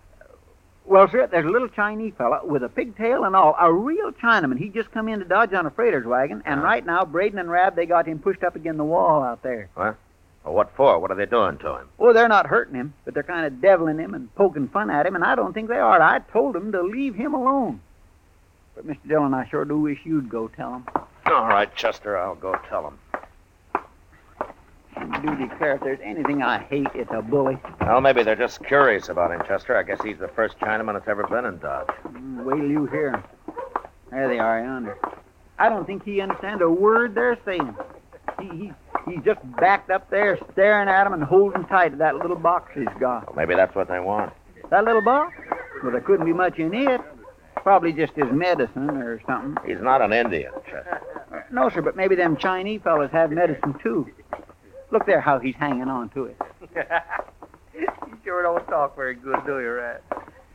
Well, sir, there's a little Chinese fella with a pigtail and all, a real Chinaman. He just come in to Dodge on a freighter's wagon, and uh-huh. right now Braden and Rab they got him pushed up against the wall out there. What? Well, what for? What are they doing to him? Oh, they're not hurting him, but they're kind of deviling him and poking fun at him, and I don't think they are. I told them to leave him alone. But, Mr. Dillon, I sure do wish you'd go tell him. All right, Chester, I'll go tell them. I do declare if there's anything I hate, it's a bully. Well, maybe they're just curious about him, Chester. I guess he's the first Chinaman that's ever been in Dodge. Mm, Wait till you hear 'em. There they are yonder. I don't think he understands a word they're saying. He, he, he's just backed up there staring at 'em and holding tight to that little box he's got. Well, maybe that's what they want. That little box? Well, there couldn't be much in it. probably just his medicine or something. He's not an Indian, Chester. No, sir, but maybe them Chinese fellas have medicine too. Look there how he's hanging on to it. you sure don't talk very good, do you, Rat?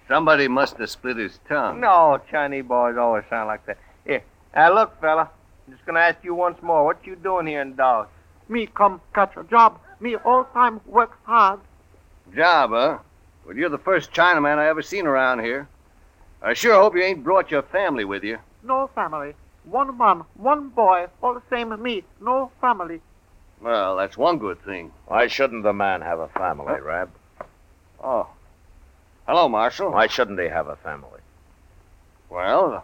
Somebody must have split his tongue. No, Chinese boys always sound like that. Here, now look, fella. I'm just gonna ask you once more. What you doing here in Dodge? Me come catch a job. Me all time work hard. Job, huh? Well, you're the first Chinaman I ever seen around here. I sure hope you ain't brought your family with you. No family. One man, one boy, all the same as me. No family. Well, that's one good thing. Why shouldn't the man have a family, Rab? Oh. Hello, Marshal. Why shouldn't he have a family? Well,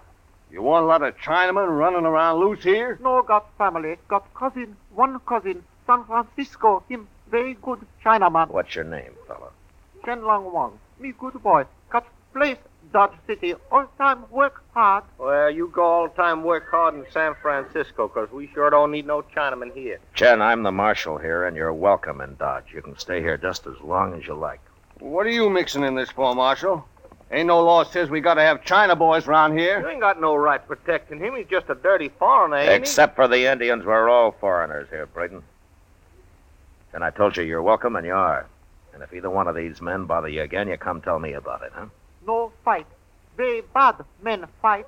you want a lot of Chinamen running around loose here? No got family. Got cousin. One cousin. San Francisco. Him very good Chinaman. What's your name, fella? Chen Lang Wang. Me good boy. Got place Dodge City. All time work hard. Well, you go all time work hard in San Francisco, 'cause we sure don't need no Chinaman here. Chen, I'm the marshal here, and you're welcome in Dodge. You can stay here just as long as you like. What are you mixing in this for, Marshal? Ain't no law says we gotta have China boys around here. You ain't got no right protecting him. He's just a dirty foreigner, ain't he? Except for the Indians, we're all foreigners here, Braden. And I told you you're welcome, and you are. And if either one of these men bother you again, you come tell me about it, huh? No fight. Very bad men fight.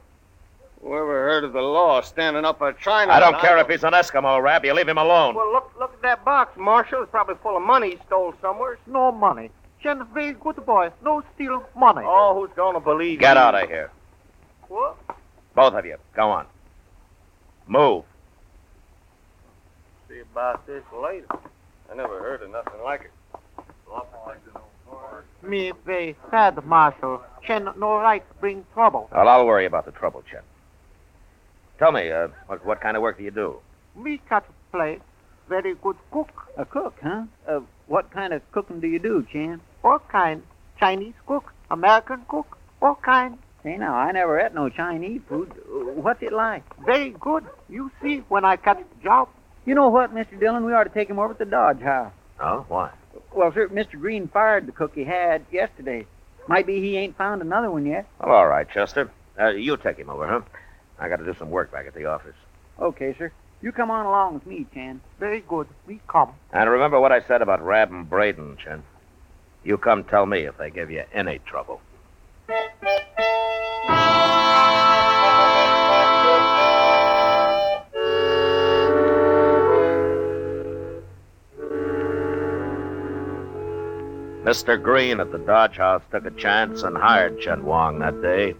Whoever heard of the law standing up for China? I don't care if he's an Eskimo, Rab. You leave him alone. Well, look, look at that box, Marshal. It's probably full of money he stole somewhere. No money. Chen very good boy. No steal money. Oh, who's gonna believe Get you? out of here. What? Both of you. Go on. Move. See about this later. I never heard of nothing like it. Me very sad, Marshal. Chen no right bring trouble. Well, I'll worry about the trouble, Chen. Tell me, uh, what, what kind of work do you do? Me cut play. Very good cook. A cook, huh? Uh, what kind of cooking do you do, Chan? All kind. Chinese cook. American cook. All kind. Say now, I never ate no Chinese food. Uh, What's it like? Very good. You see when I catch job. You know what, Mr. Dillon? We ought to take him over to the Dodge House. Oh, why? Well, sir, Mr. Green fired the cook he had yesterday. Might be he ain't found another one yet. Well, all right, Chester. Uh, you take him over, huh? I got to do some work back at the office. Okay, sir. You come on along with me, Chan. Very good. We come. And remember what I said about Rab and Braden, Chen. You come tell me if they give you any trouble. Mr. Green at the Dodge House took a chance and hired Chen Wong that day.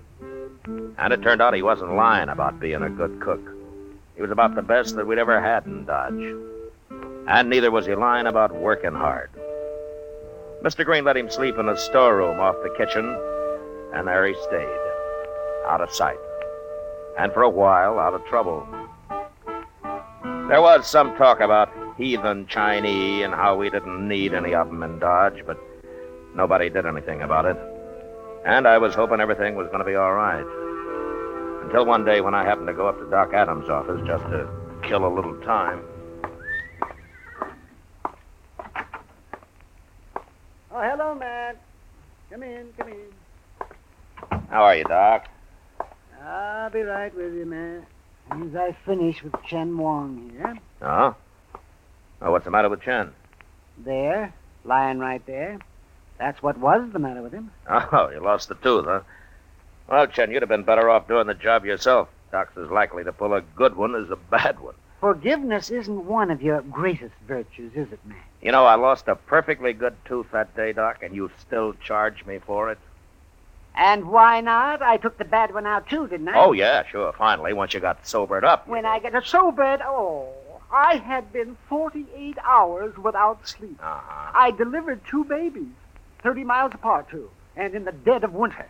And it turned out he wasn't lying about being a good cook. He was about the best that we'd ever had in Dodge. And neither was he lying about working hard. Mr. Green let him sleep in the storeroom off the kitchen, and there he stayed, out of sight. And for a while, out of trouble. There was some talk about heathen Chinese and how we didn't need any of them in Dodge, but nobody did anything about it. And I was hoping everything was going to be all right. Until one day when I happened to go up to Doc Adams' office just to kill a little time. Oh, hello, Matt. Come in, come in. How are you, Doc? I'll be right with you, Matt. As I finish with Chen Wong here. Oh? Well, what's the matter with Chen? There, lying right there. That's what was the matter with him. Oh, you lost the tooth, huh? Well, Chen, you'd have been better off doing the job yourself. Doc's as likely to pull a good one as a bad one. Forgiveness isn't one of your greatest virtues, is it, Matt? You know, I lost a perfectly good tooth that day, Doc, and you still charge me for it? And why not? I took the bad one out too, didn't I? Oh, yeah, sure. Finally, once you got sobered up. When I get sobered, oh, I had been 48 hours without sleep. Uh-huh. I delivered two babies, 30 miles apart, too, and in the dead of winter.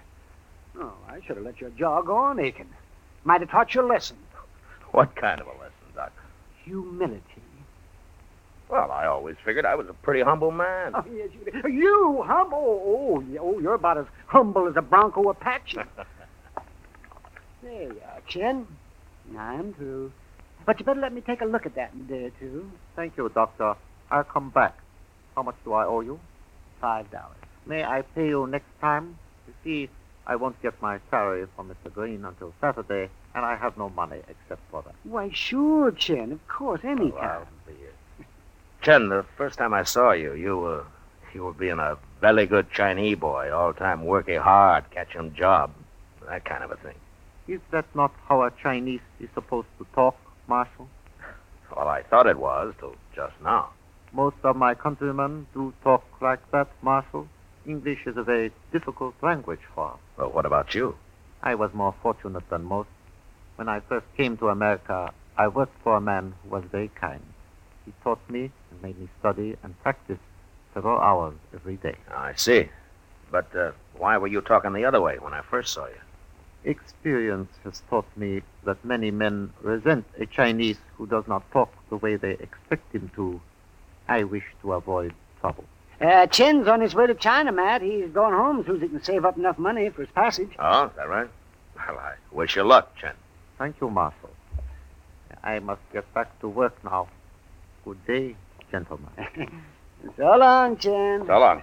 Oh, I should have let your jaw go on aching. Might have taught you a lesson. What kind of a lesson, Doc? Humility. Well, I always figured I was a pretty humble man. Oh, yes, you, you humble? Oh, oh, oh, you're about as humble as a Bronco Apache. there you are, Chin. I'm through. But you better let me take a look at that in a day or two. Thank you, Doctor. I'll come back. How much do I owe you? Five dollars. May I pay you next time? You see, I won't get my salary from Mr. Green until Saturday, and I have no money except for that. Why, sure, Chen. Of course, any kind. Chen, the first time I saw you, you were you were being a very good Chinese boy, all time working hard, catching job, that kind of a thing. Is that not how a Chinese is supposed to talk, Marshal? Well, I thought it was till just now. Most of my countrymen do talk like that, Marshal. English is a very difficult language for us. Well, what about you? I was more fortunate than most. When I first came to America, I worked for a man who was very kind. He taught me and made me study and practice several hours every day. I see. But uh, why were you talking the other way when I first saw you? Experience has taught me that many men resent a Chinese who does not talk the way they expect him to. I wish to avoid trouble. Uh, Chen's on his way to China, Matt. He's going home as soon as he can save up enough money for his passage. Oh, is that right? Well, I wish you luck, Chin. Thank you, Marshal. I must get back to work now. Good day, gentlemen. so long, Chin. So long.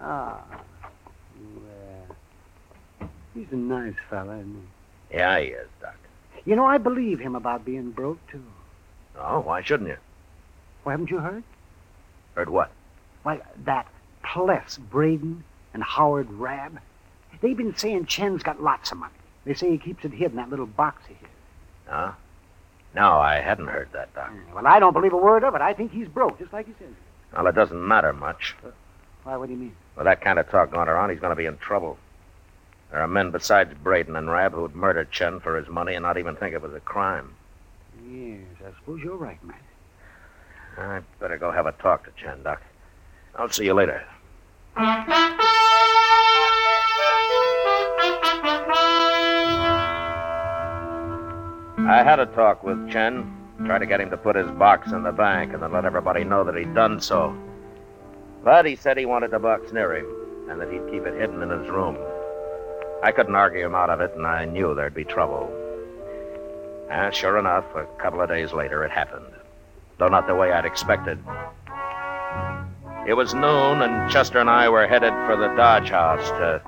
Ah. Well, he's a nice fella, isn't he? Yeah, he is, Doc. You know, I believe him about being broke, too. Oh, why shouldn't you? Well, haven't you heard? Heard what? Why, that Pless, Braden, and Howard Rab, they've been saying Chen's got lots of money. They say he keeps it hid in that little box of his. Huh? No, I hadn't heard that, Doc. Hmm, well, I don't believe a word of it. I think he's broke, just like he says. Well, it doesn't matter much. Why, what do you mean? With that kind of talk going around, he's going to be in trouble. There are men besides Braden and Rab who'd murder Chen for his money and not even think it was a crime. Yes, I suppose you're right, Matt. I'd better go have a talk to Chen, Doc. I'll see you later. I had a talk with Chen. Tried to get him to put his box in the bank and then let everybody know that he'd done so. But he said he wanted the box near him and that he'd keep it hidden in his room. I couldn't argue him out of it, and I knew there'd be trouble. And sure enough, a couple of days later, it happened. Though not the way I'd expected. It was noon, and Chester and I were headed for the Dodge House to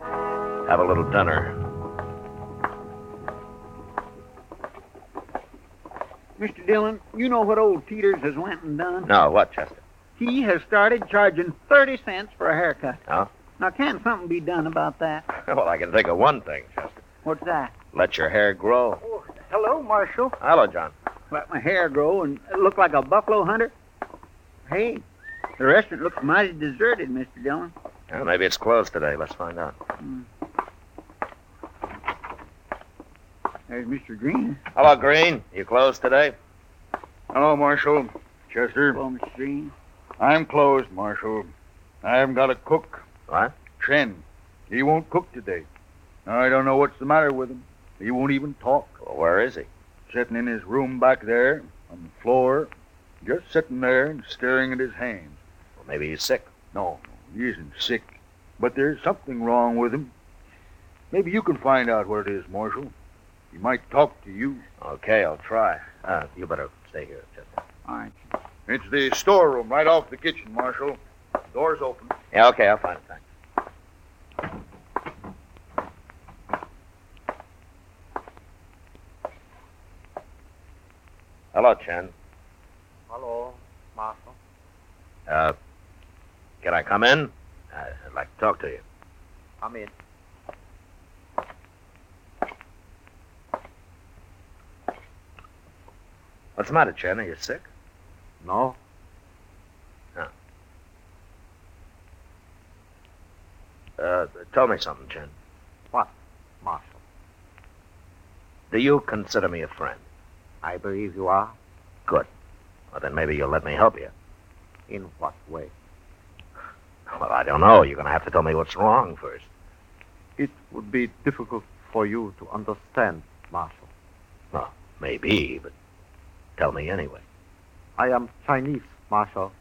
have a little dinner. Mr. Dillon, you know what old Peters has went and done? No, what, Chester? He has started charging 30 cents for a haircut. Oh? Now, can't something be done about that? Well, I can think of one thing, Chester. What's that? Let your hair grow. Hello, Marshal. Hello, John. Let my hair grow and look like a buffalo hunter? Hey, the restaurant looks mighty deserted, Mr. Dillon. Well, maybe it's closed today. Let's find out. Hmm. There's Mr. Green. Hello, Green. You closed today? Hello, Marshal. Chester. Hello, Mr. Green. I'm closed, Marshal. I haven't got a cook. What? Chen. He won't cook today. I don't know what's the matter with him. He won't even talk. Well, where is he? Sitting in his room back there on the floor, just sitting there and staring at his hands. Well, maybe he's sick. No, no, he isn't sick. But there's something wrong with him. Maybe you can find out what it is, Marshal. He might talk to you. Okay, I'll try. Uh, you better stay here, Chester. All right. It's the storeroom right off the kitchen, Marshal. Door's open. Yeah, okay, I'll find it. Thanks. Hello, Chen. Hello, Marshal. Uh, can I come in? I'd like to talk to you. Come in. What's the matter, Chen? Are you sick? No. No. Uh, tell me something, Chen. What, Marshal? Do you consider me a friend? I believe you are. Good. Well, then maybe you'll let me help you. In what way? Well, I don't know. You're going to have to tell me what's wrong first. It would be difficult for you to understand, Marshal. Well, maybe, but tell me anyway. I am Chinese, Marshal.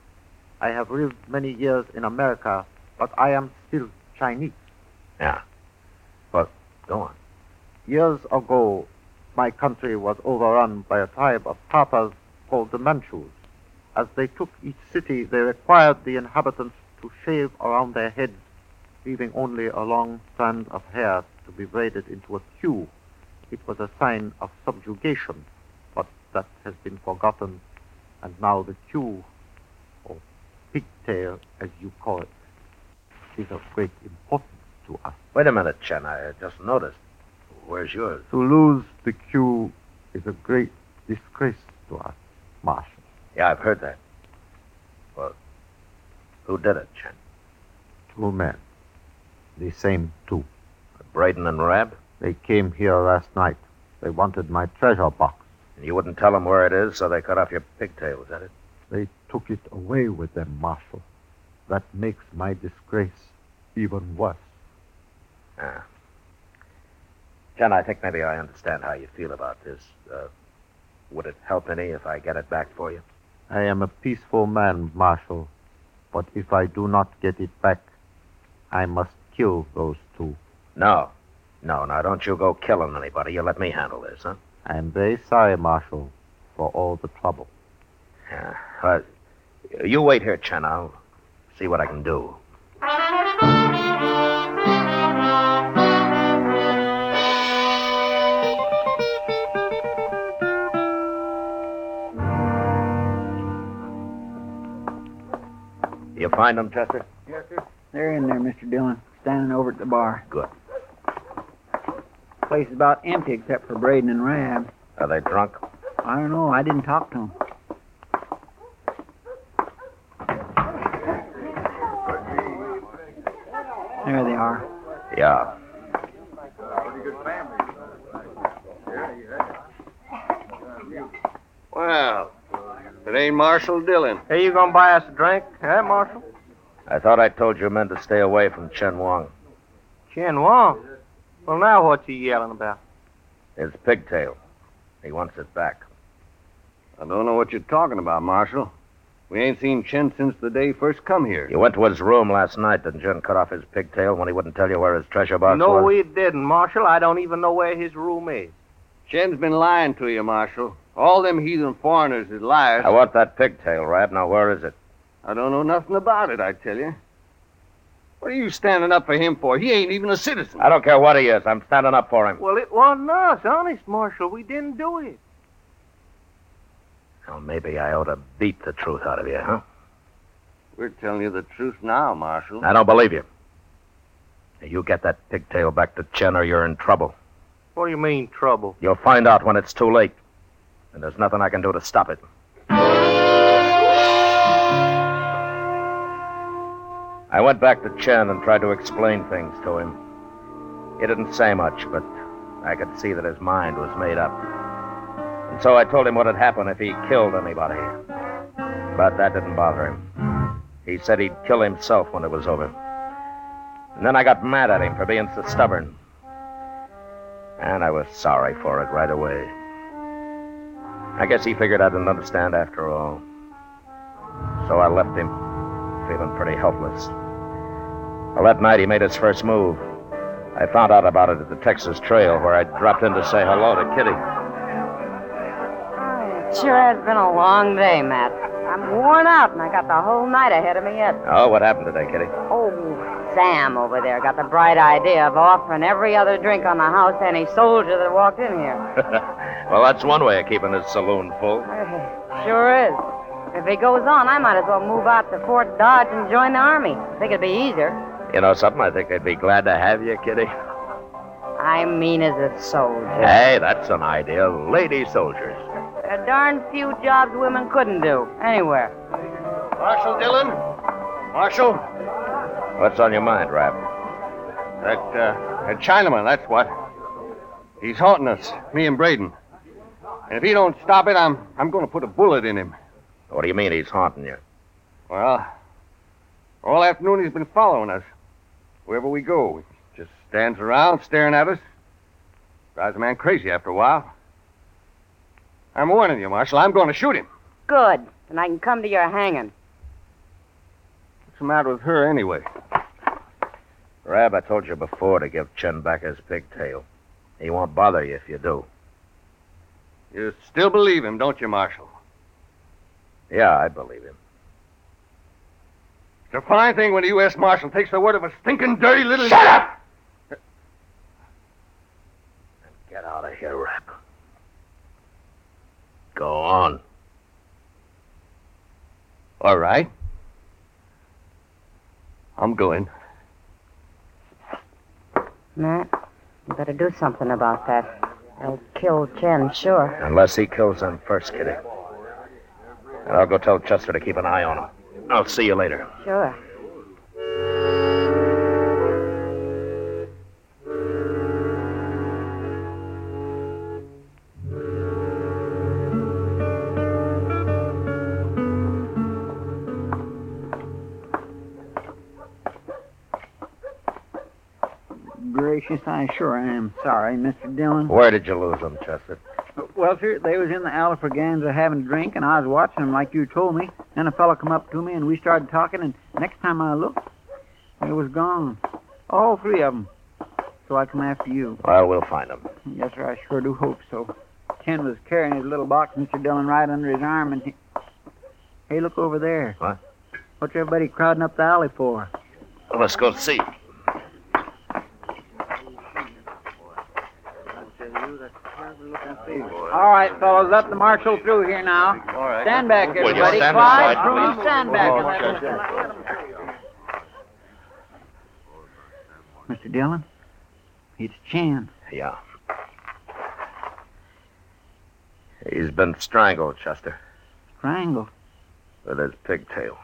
I have lived many years in America, but I am still Chinese. Yeah. Well, go on. Years ago, my country was overrun by a tribe of Tartars called the Manchus. As they took each city, they required the inhabitants to shave around their heads leaving only a long strand of hair to be braided into a queue. It was a sign of subjugation, but that has been forgotten, and now the queue, or pigtail as you call it, is of great importance to us. Wait a minute, Chen. I just noticed. Where's yours? To lose the queue is a great disgrace to us, Marshal. Yeah, I've heard that. Well, who did it, Chen? Two men. The same two. Braden and Rab? They came here last night. They wanted my treasure box. And you wouldn't tell them where it is, so they cut off your pigtail, is that it? They took it away with them, Marshal. That makes my disgrace even worse. Ah. Chen, I think maybe I understand how you feel about this. Uh, would it help any if I get it back for you? I am a peaceful man, Marshal. But if I do not get it back, I must kill those two. No. No, now don't you go killing anybody. You let me handle this, huh? I am very sorry, Marshal, for all the trouble. Yeah. Well, you wait here, Chen. I'll see what I can do. Find them, Chester? Yes, sir. They're in there, Mr. Dillon, standing over at the bar. Good. Place is about empty except for Braden and Rab. Are they drunk? I don't know. I didn't talk to them. There they are. Yeah. Well, it ain't Marshal Dillon. Hey, you gonna buy us a drink, huh, Marshal? I thought I told you men to stay away from Chen Wang. Chen Wong. Well, now what's he yelling about? His pigtail. He wants it back. I don't know what you're talking about, Marshal. We ain't seen Chen since the day he first come here. You went to his room last night, and Chen cut off his pigtail when he wouldn't tell you where his treasure box no, was. No, we didn't, Marshal. I don't even know where his room is. Chen's been lying to you, Marshal. All them heathen foreigners is liars. I want that pigtail, Rab. Now, where is it? I don't know nothing about it, I tell you. What are you standing up for him for? He ain't even a citizen. I don't care what he is. I'm standing up for him. Well, it wasn't us, honest, Marshal. We didn't do it. Well, maybe I ought to beat the truth out of you, huh? We're telling you the truth now, Marshal. I don't believe you. You get that pigtail back to Chen or you're in trouble. What do you mean, trouble? You'll find out when it's too late. And there's nothing I can do to stop it. I went back to Chen and tried to explain things to him. He didn't say much, but I could see that his mind was made up. And so I told him what had happened if he killed anybody. But that didn't bother him. He said he'd kill himself when it was over. And then I got mad at him for being so stubborn. And I was sorry for it right away. I guess he figured I didn't understand after all. So I left him, feeling pretty helpless. Well, that night he made his first move. I found out about it at the Texas Trail, where I dropped in to say hello to Kitty. It sure has been a long day, Matt. I'm worn out, and I got the whole night ahead of me yet. Oh, what happened today, Kitty? Oh, Sam over there got the bright idea of offering every other drink on the house to any soldier that walked in here. well, that's one way of keeping his saloon full. Sure is. If he goes on, I might as well move out to Fort Dodge and join the army. I Think it'd be easier. You know something? I think they'd be glad to have you, Kitty. I mean, as a soldier. Hey, that's an idea. Lady soldiers. There are darn few jobs women couldn't do, anywhere. Marshal Dillon? Marshal? What's on your mind, Rab? That, uh, that Chinaman, that's what. He's haunting us, me and Braden. And if he don't stop it, I'm I'm going to put a bullet in him. What do you mean he's haunting you? Well, all afternoon he's been following us. Wherever we go, he just stands around staring at us. Drives a man crazy after a while. I'm warning you, Marshal. I'm going to shoot him. Good. Then I can come to your hanging. What's the matter with her anyway? Rab, I told you before to give Chen back his pigtail. He won't bother you if you do. You still believe him, don't you, Marshal? Yeah, I believe him. It's a fine thing when a U.S. Marshal takes the word of a stinking, dirty little. Shut up! Get out of here, Rab. Go on. All right. I'm going. Matt, you better do something about that. They'll kill Chen, sure. Unless he kills them first, Kitty. And I'll go tell Chester to keep an eye on him. I'll see you later. Sure. Gracious, I sure am sorry, Mr. Dillon. Where did you lose them, Chester? Well, sir, they was in the Alfraganza having a drink, and I was watching them like you told me. Then a fellow come up to me, and we started talking, and next time I looked, they was gone. All three of them. So I come after you. Well, we'll find them. Yes, sir, I sure do hope so. Ken was carrying his little box, Mr. Dillon, right under his arm, and he... Hey, look over there. What? What's everybody crowding up the alley for? Well, let's go see. All right, fellows, let the marshal through here now. All right. Stand back, Will you everybody. stand Quiet, aside, Truman, stand back. Oh, and let sure, him- Mr. Dillon, it's Chan. Yeah. He's been strangled, Chester, Strangled. with his pigtail.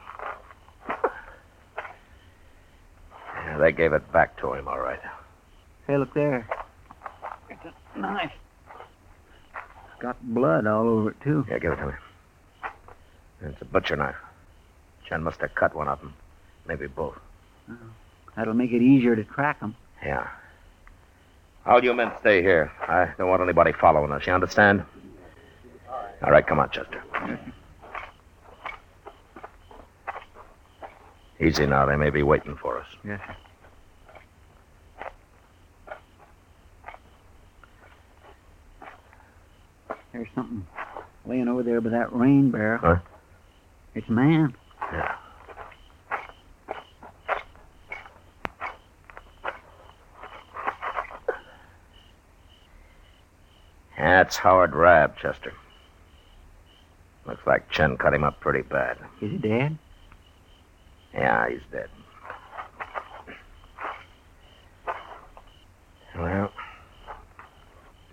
Yeah, they gave it back to him, all right. Hey, look there. It's a knife. Got blood all over it, too. Yeah, give it to me. It's a butcher knife. Chen must have cut one of them. Maybe both. That'll make it easier to track them. Yeah. All you men stay here. I don't want anybody following us. You understand? All right, come on, Chester. Easy now. They may be waiting for us. Yes, sir. There's something laying over there by that rain barrel. Huh? It's a man. Yeah. That's Howard Rabb, Chester. Looks like Chen cut him up pretty bad. Is he dead? Yeah, he's dead. Well,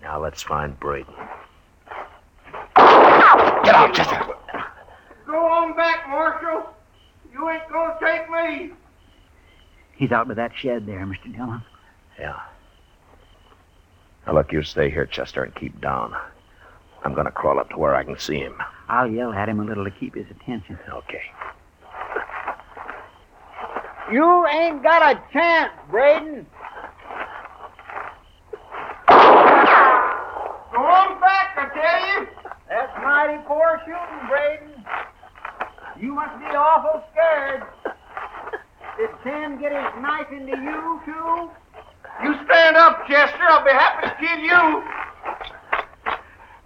now let's find Braden. Get out, Chester! Go on back, Marshal. You ain't gonna take me. He's out by that shed there, Mr. Dillon. Yeah. Now, look, you stay here, Chester, and keep down. I'm going to crawl up to where I can see him. I'll yell at him a little to keep his attention. Okay. You ain't got a chance, Braden. Go on back, I tell you. That's poor shooting, Braden. You must be awful scared. Did Sam get his knife into you, too? You stand up, Chester. I'll be happy to kill you.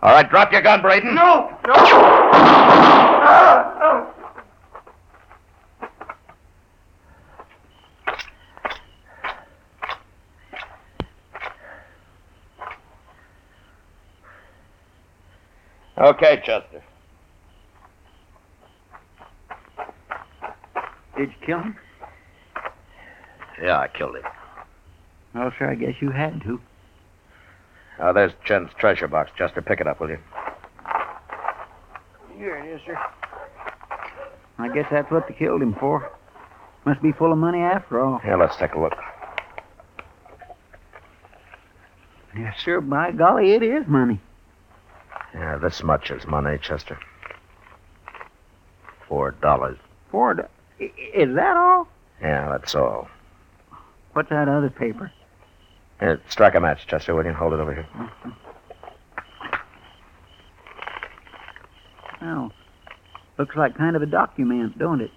All right, drop your gun, Braden. No, no. Ah, no. Okay, Chester. Did you kill him? Yeah, I killed him. Well, sir, I guess you had to. Oh, there's Chen's treasure box. Chester, pick it up, will you? Here it is, sir. I guess that's what they killed him for. Must be full of money after all. Yeah, let's take a look. Yes, sir. By golly, it is money. Yeah, this much is money, Chester. Four dollars. Four. do- I- Is that all? Yeah, that's all. What's that other paper? Here, strike a match, Chester, will you? Hold it over here. Well, looks like kind of a document, don't it?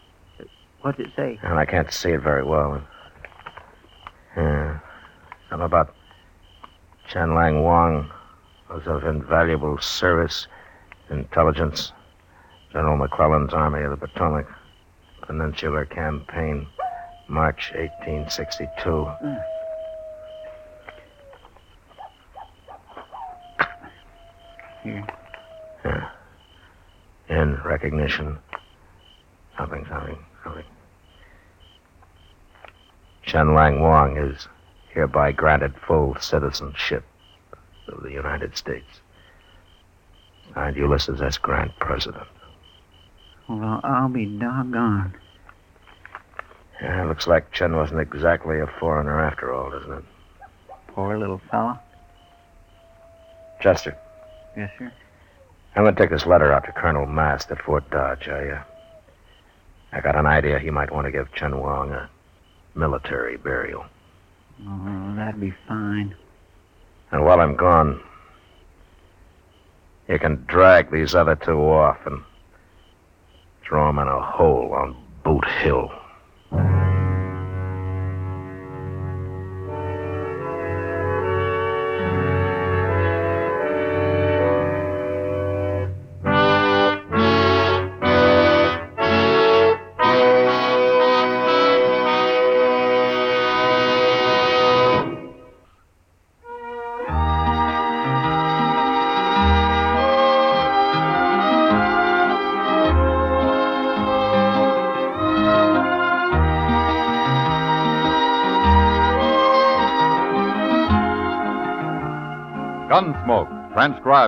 What's it say? And I can't see it very well. Yeah. Something about Chen Lang Wang was of invaluable service, intelligence, General McClellan's Army of the Potomac, Peninsular Campaign, March 1862. Here. Yeah. In recognition. Something, something, something. Chen Lang Wang is hereby granted full citizenship of the United States. Signed Ulysses S. Grant, President. Well, I'll be doggone. Yeah, looks like Chen wasn't exactly a foreigner after all, doesn't it? Poor little fella. Chester, Yes, sir. I'm going to take this letter out to Colonel Mast at Fort Dodge. I, uh, I got an idea he might want to give Chen Wang a military burial. Oh, that'd be fine. And while I'm gone, you can drag these other two off and throw 'em in a hole on Boot Hill.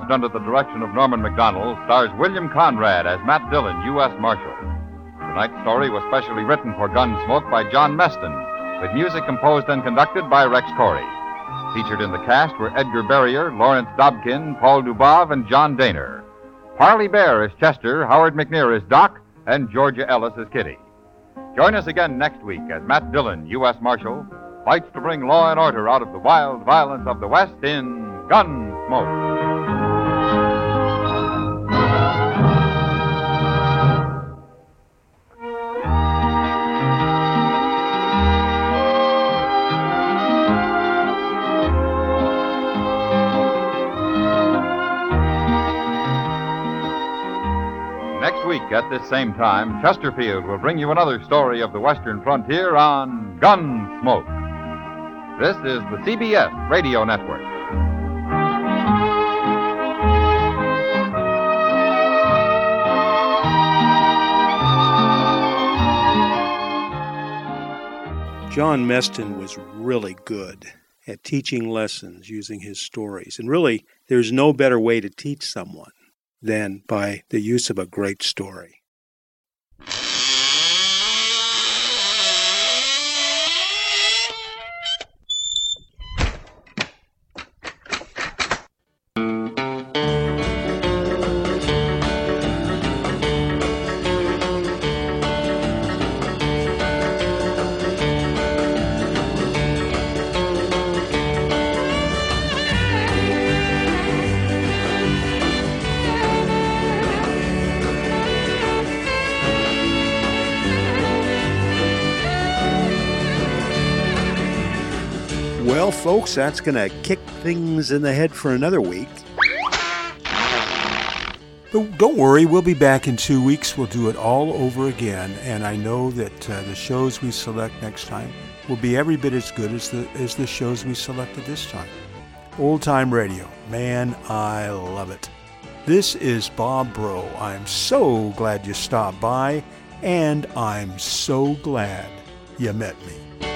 Under the direction of Norman Macdonnell, stars William Conrad as Matt Dillon, U.S. Marshal. Tonight's story was specially written for Gunsmoke by John Meston, with music composed and conducted by Rex Koury. Featured in the cast were Edgar Barrier, Lawrence Dobkin, Paul Dubov, and John Dehner. Parley Baer is Chester, Howard McNear is Doc, and Georgia Ellis is Kitty. Join us again next week as Matt Dillon, U.S. Marshal, fights to bring law and order out of the wild violence of the West in Gunsmoke. At this same time, Chesterfield will bring you another story of the Western frontier on Gunsmoke. This is the CBS Radio Network. John Meston was really good at teaching lessons using his stories. And really, there's no better way to teach someone than by the use of a great story. That's going to kick things in the head for another week. But don't worry, we'll be back in two weeks. We'll do it all over again, and I know that uh, the shows we select next time will be every bit as good as the as the shows we selected this time. Old time radio, man, I love it. This is Bob Bro. I'm so glad you stopped by, and I'm so glad you met me.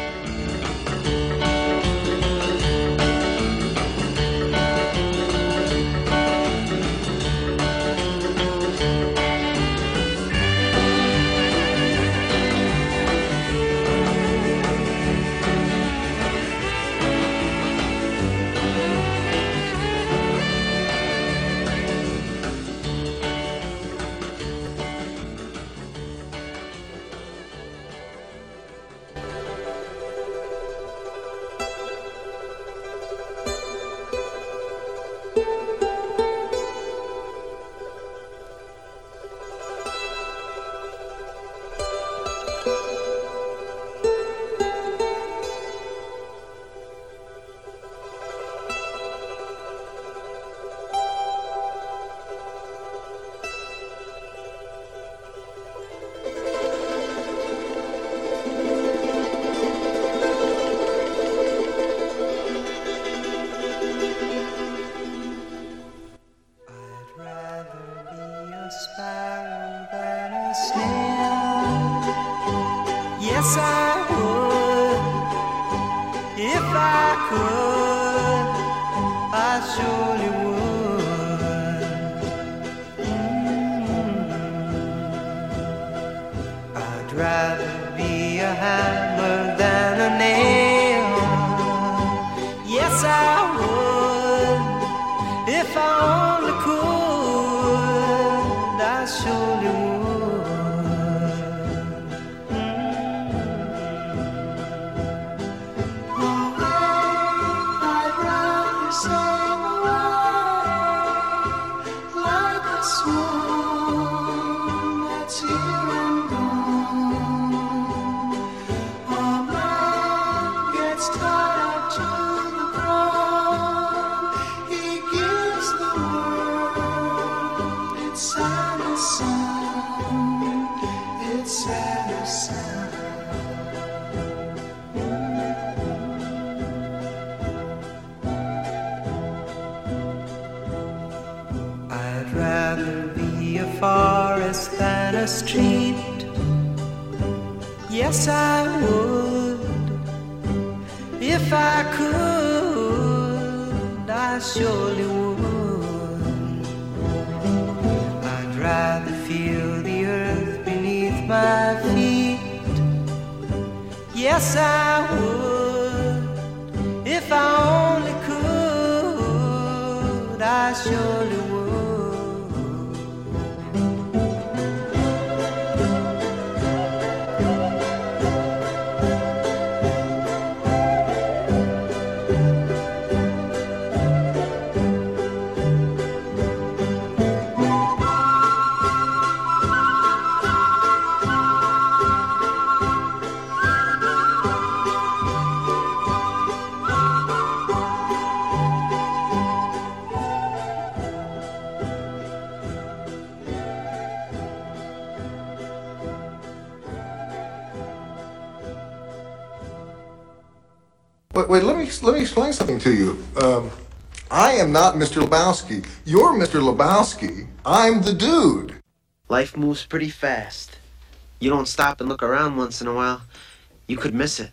Wait, let me let me explain something to you. Um, I am not Mr. Lebowski. You're Mr. Lebowski. I'm the dude. Life moves pretty fast. You don't stop and look around once in a while, you could miss it.